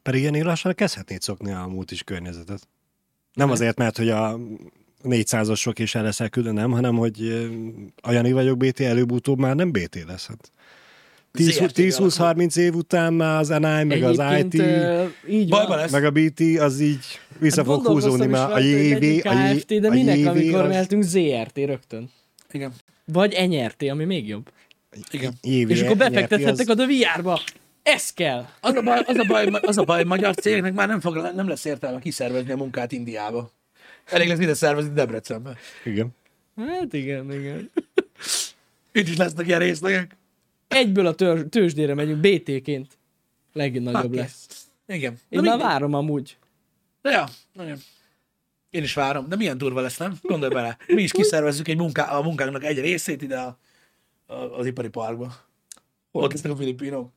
Pedig ilyen lassan kezdhetnéd szokni a múlt is környezetet. Nem azért, mert hogy a 400-osok is el leszel külön, nem, hanem hogy ö, a Jani vagyok BT, előbb-utóbb már nem BT lesz. Hát. ZRT 10-20-30 év után már az NI, meg az IT, így van. lesz. meg a BT, az így vissza fog Gondolkoztam húzódni, mert a JV, a J- KFT, de minek, JV amikor az- mehetünk ZRT rögtön? Igen. Vagy NRT, ami még jobb. Igen. JV És akkor befektethettek az- a VR-ba. Ez kell. Az a baj, az a baj, az a baj magyar cégeknek már nem, fog, nem lesz értelme kiszervezni a munkát Indiába. Elég lesz ide szervezni Debrecenbe. Igen. Hát igen, igen. Itt is lesznek ilyen részlegek. Egyből a tör, tőzsdére megyünk, BT-ként. Legnagyobb Hát, lesz. Igen. Én Na már mindegy. várom amúgy. De ja, igen. Én is várom, de milyen durva lesz, nem? Gondolj bele. Mi is kiszervezzük egy munká, a munkánknak egy részét ide a, a, az ipari parkba. Ott lesznek a filipinok.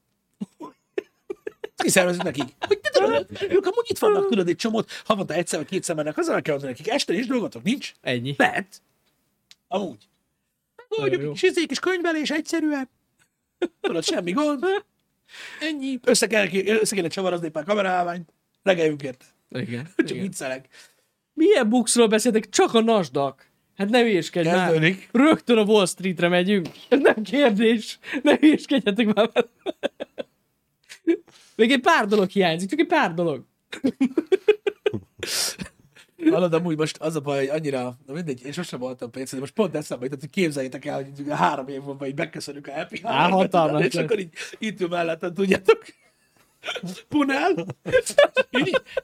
Kiszervezzük nekik. Hogy te tudod, ők amúgy itt vannak, tudod, egy csomót, havonta egyszer vagy kétszer mennek meg kell mondani nekik, este is dolgotok, nincs? Ennyi. Lehet. Amúgy. Megoldjuk jó. egy kis kis könyvelés egyszerűen. Tudod, semmi gond. Ennyi. Össze kell, össze kéne csavarozni pár kameraállványt. Legeljünk érte. Igen. Csak igen. viccelek. Milyen bukszról beszéltek? Csak a nasdaq. Hát ne hülyéskedj már. Rögtön a Wall Streetre megyünk. Ez nem kérdés. Ne hülyéskedjetek már. Még egy pár dolog hiányzik, csak egy pár dolog. Hallod, amúgy most az a baj, hogy annyira, na mindegy, én sosem voltam pénz, de most pont eszembe jutott, hogy képzeljétek el, hogy három év múlva így megköszönjük a Happy Hour-t, És akkor így itt ül mellettem, tudjátok? Punál.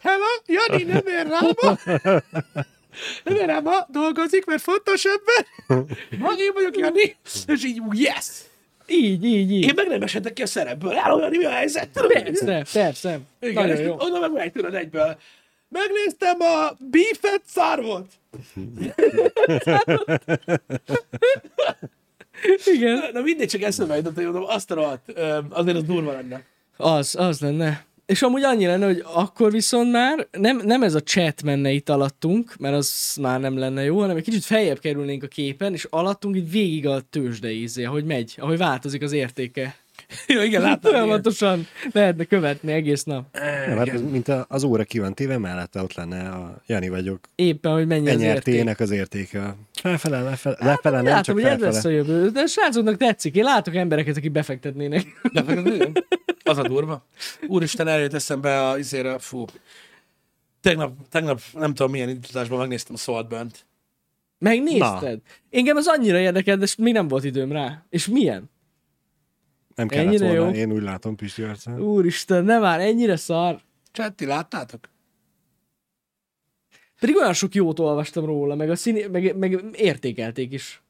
Hello, Jani, nem ér rába. Nem ér rába, dolgozik, mert fontos ember. Mag én vagyok Jani. És így, yes. Így, így, így. Én meg nem esetek ki a szerepből. Álló, Jani, mi a helyzet? Persze, persze. Igen, Nagyon és jó. oda meg megy, tudod, egyből. Megnéztem a beefet, szar volt. Igen. Na mindegy, csak eszembe jutott, hogy mondom, azt a rohadt, azért az durva lenne. Az, az lenne. És amúgy annyi lenne, hogy akkor viszont már nem, nem ez a chat menne itt alattunk, mert az már nem lenne jó, hanem egy kicsit feljebb kerülnénk a képen, és alattunk így végig a tőzsde ízé, ahogy megy, ahogy változik az értéke. *laughs* Jó, igen, láttam. Folyamatosan lehetne követni egész nap. Nem, hát ez, mint a- az óra ki van téve, mellette ott lenne a Jani vagyok. Éppen, hogy mennyi az érték. Az értéke. Felfele, lefele, lefele nem, Látom, csak hogy ez lesz a felfele. jövő. De a srácoknak tetszik. Én látok embereket, akik befektetnének. Befektetni? *laughs* Az a durva. Úristen, eljött eszembe a izére, fú. Tegnap, tegnap nem tudom milyen indításban megnéztem a Saltburn-t. Megnézted? Engem az annyira érdekel, de még nem volt időm rá. És milyen? Nem kellett Ennyire volna, jó? én úgy látom Pisti arcán. Úristen, nem már ennyire szar. Csetti, láttátok? Pedig olyan sok jót olvastam róla, meg, a színi, meg, meg értékelték is.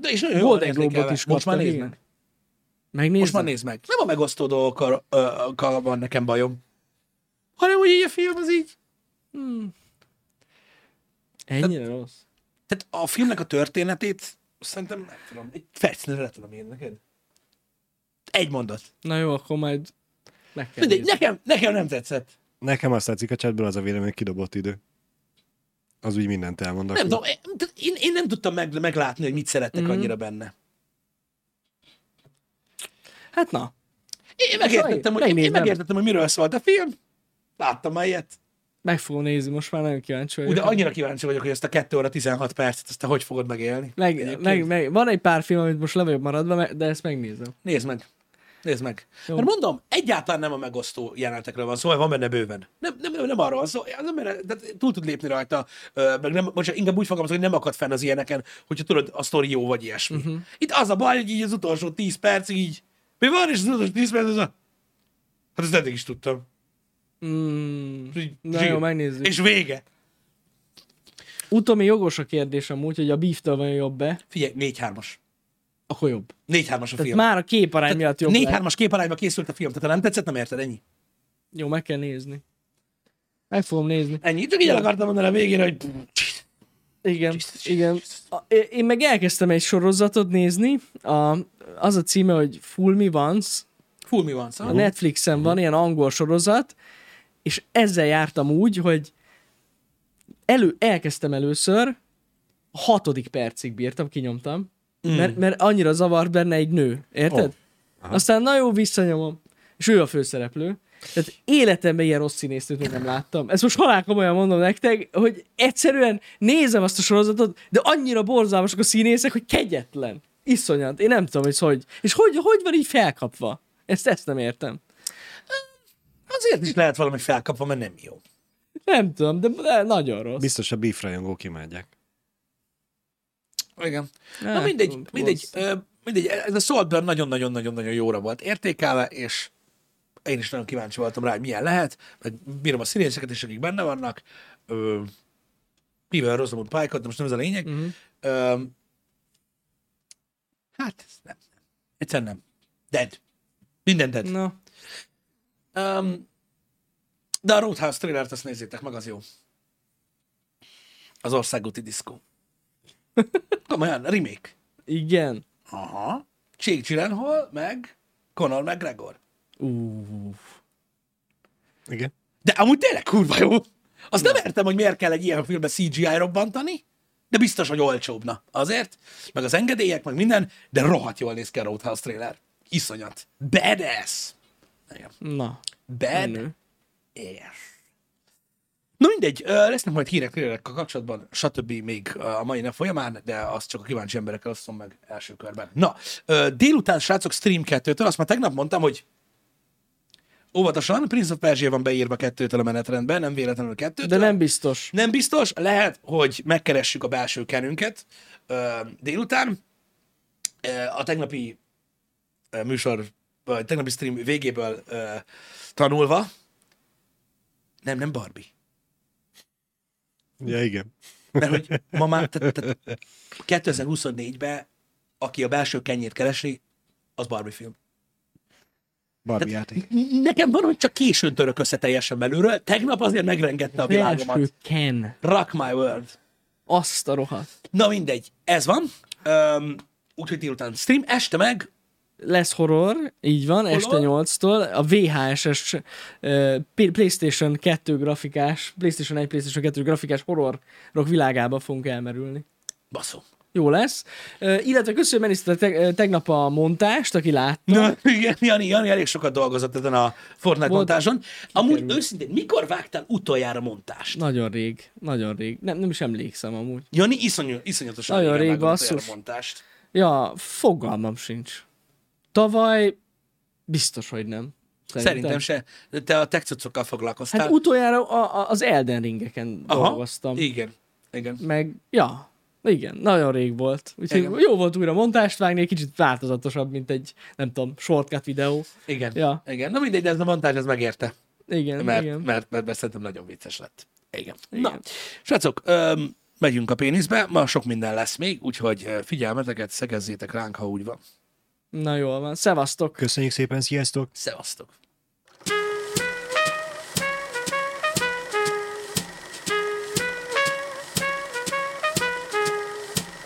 De is nagyon Golden értékelve. is Most már kaptak, nézd igen. meg. Megnézd. Most már nézd meg. Nem a megosztó dolgokkal van nekem bajom, hanem hogy így a film az így. Ennyire rossz. Tehát a filmnek a történetét szerintem, nem tudom, egy percre le tudom írni neked. Egy mondat. Na jó, akkor majd meg kell Mindegy, nekem, nekem nem tetszett. Nekem azt tetszik a chatből az a vélemény, hogy kidobott idő. Az úgy mindent elmond. Nem tudom, én, én, én nem tudtam meg, meglátni, hogy mit szerettek Mhm. annyira benne. Hát na, Én megértettem, hogy, én megértettem, hogy miről szólt a film. Láttam már ilyet. meg fogom nézni, most már nagyon kíváncsi vagyok. de annyira kíváncsi vagyok, hogy ezt a 2 óra 16 percet, ezt te hogy fogod megélni. meg, Egyébként. meg, meg, van egy pár film, amit most le vagyok maradva, de ezt megnézem. Nézd meg. Nézd meg. Jó. Mert mondom, egyáltalán nem a megosztó jelenetekről van szó, mert van benne bőven. Nem, nem, nem, nem arról van szó, ember de túl tud lépni rajta, meg nem, most inkább úgy fogalmazom, hogy nem akad fenn az ilyeneken, hogyha tudod, a sztori jó vagy ilyesmi. Uh-huh. Itt az a baj, hogy így az utolsó 10 percig így, mi van, és utolsó 10 perc az a... Hát ezt eddig is tudtam. Mm, így- na jó, megnézzük. És vége. Utomi jogos a kérdés amúgy, hogy a beeftől van jobb-e, Figyelj, 4-3-as. akkor jobb. 4-3-as a Tehát film. már a képarány miatt jobb lett. 4-3-as képarányba készült a film, tehát ha nem tetszett, nem érted, ennyi. Jó, meg kell nézni. Meg fogom nézni. Ennyi. Csak így el akartam mondani a végére, hogy Igen, Jesus, igen. Jesus. Én meg elkezdtem egy sorozatot nézni, a, az a címe, hogy Full Me Once, full mi van, a. Netflixen van, ilyen angol sorozat, és ezzel jártam úgy, hogy elő, elkezdtem először, a hatodik percig bírtam, kinyomtam, mm. mert, mert annyira zavart benne egy nő, érted? Oh. Aztán na jó, visszanyomom, és ő a főszereplő. Tehát életemben ilyen rossz színésznőt még nem láttam. Ezt most halál komolyan mondom nektek, hogy egyszerűen nézem azt a sorozatot, de annyira borzalmasak a színészek, hogy kegyetlen. Iszonyat. Én nem tudom, hogy hogy. És hogy, hogy van így felkapva? Ezt, ezt nem értem. Azért is lehet valami felkapva, mert nem jó. Nem tudom, de, nagyon rossz. Biztos a beef rajongók imádják. Igen. Na Hát, mindegy, mindegy, mindegy, ez a Saltburn nagyon-nagyon-nagyon-nagyon jóra volt értékelve, és én is nagyon kíváncsi voltam rá, hogy milyen lehet, meg bírom a színészeket is, akik benne vannak. Ö, mivel Rosamund Pike, de most nem ez a lényeg. Mhm. Ö, hát, ez nem. Egyszerűen nem. Dead. Minden dead. Na, Um, de a Roadhouse trailert azt nézzétek meg, az jó. Az országúti diszkó. *laughs* Komolyan, remake. igen. Aha. Jake Gyllenhaal, meg Conor McGregor. Uff. Igen. De amúgy tényleg kurva jó. Azt nem értem, hogy miért kell egy ilyen filmbe CGI robbantani, de biztos, hogy olcsóbbna. Azért, meg az engedélyek, meg minden, de rohadt jól néz ki a Roadhouse trailer. Iszonyat. Badass. Igen. Na, Bad menő. Yes. Na mindegy, lesznek majd hírek, trailerek a kapcsolatban, stb. még a mai nap folyamán, de azt csak a kíváncsi emberekkel osztom meg első körben. Na, délután, srácok, Stream 2-től, azt már tegnap mondtam, hogy óvatosan, Prince of Persia van beírva kettőtől a menetrendben, nem véletlenül kettőtől. De nem biztos. Nem biztos, lehet, hogy megkeressük a belső kenünket ö, délután. Ö, a tegnapi ö, műsor, vagy tegnapi stream végéből ö, tanulva. Nem, nem Barbie. Ja, igen. Mert hogy ma már, tehát, tehát 2024-ben, aki a belső kenyét keresi, az Barbie film. Barbie játék. Nekem van, hogy csak későn török össze teljesen belülről. Tegnap azért megrengette a világomat. Ken. Rock my world. Azt a rohadt. Na mindegy, ez van. Um, úgyhogy délután stream, este meg Lesz horror, így van, Horror? este 8-tól. A VHS-es uh, PlayStation 2 grafikás, PlayStation 1, PlayStation 2 grafikás horrorok világába fogunk elmerülni. Baszó. Jó lesz. Uh, illetve köszönöm, Meniszter, te, tegnap a montást, aki látta. Na, igen, Jani, Jani elég sokat dolgozott ezen a Fortnite Volt- montáson. Amúgy Kikerült. őszintén, mikor vágtál utoljára montást? Nagyon rég, nagyon rég. Nem, nem is emlékszem amúgy. Jani iszonyú, iszonyatosan Nagyon rég, basszus. montást. Ja, fogalmam sincs. Tavaly biztos, hogy nem. Szerintem se. De Te a tech foglalkoztál. Hát utoljára a, a, az Elden Ringeken Aha, dolgoztam. Igen. Igen. Meg, ja, igen, nagyon rég volt. Úgyhogy Igen. jó volt újra montást vágni, egy kicsit változatosabb, mint egy, nem tudom, shortcut videó. Igen. Ja. Igen. Na mindegy, de ez a montázs, ez megérte. Igen, Mert, igen. mert, mert, mert szerintem nagyon vicces lett. Igen. Igen. Na, srácok, öm, megyünk a péniszbe, ma sok minden lesz még, úgyhogy figyelmeteket, szegezzétek ránk, ha úgy van. Na jól van. Szevasztok! Köszönjük szépen, sziasztok! Szevasztok!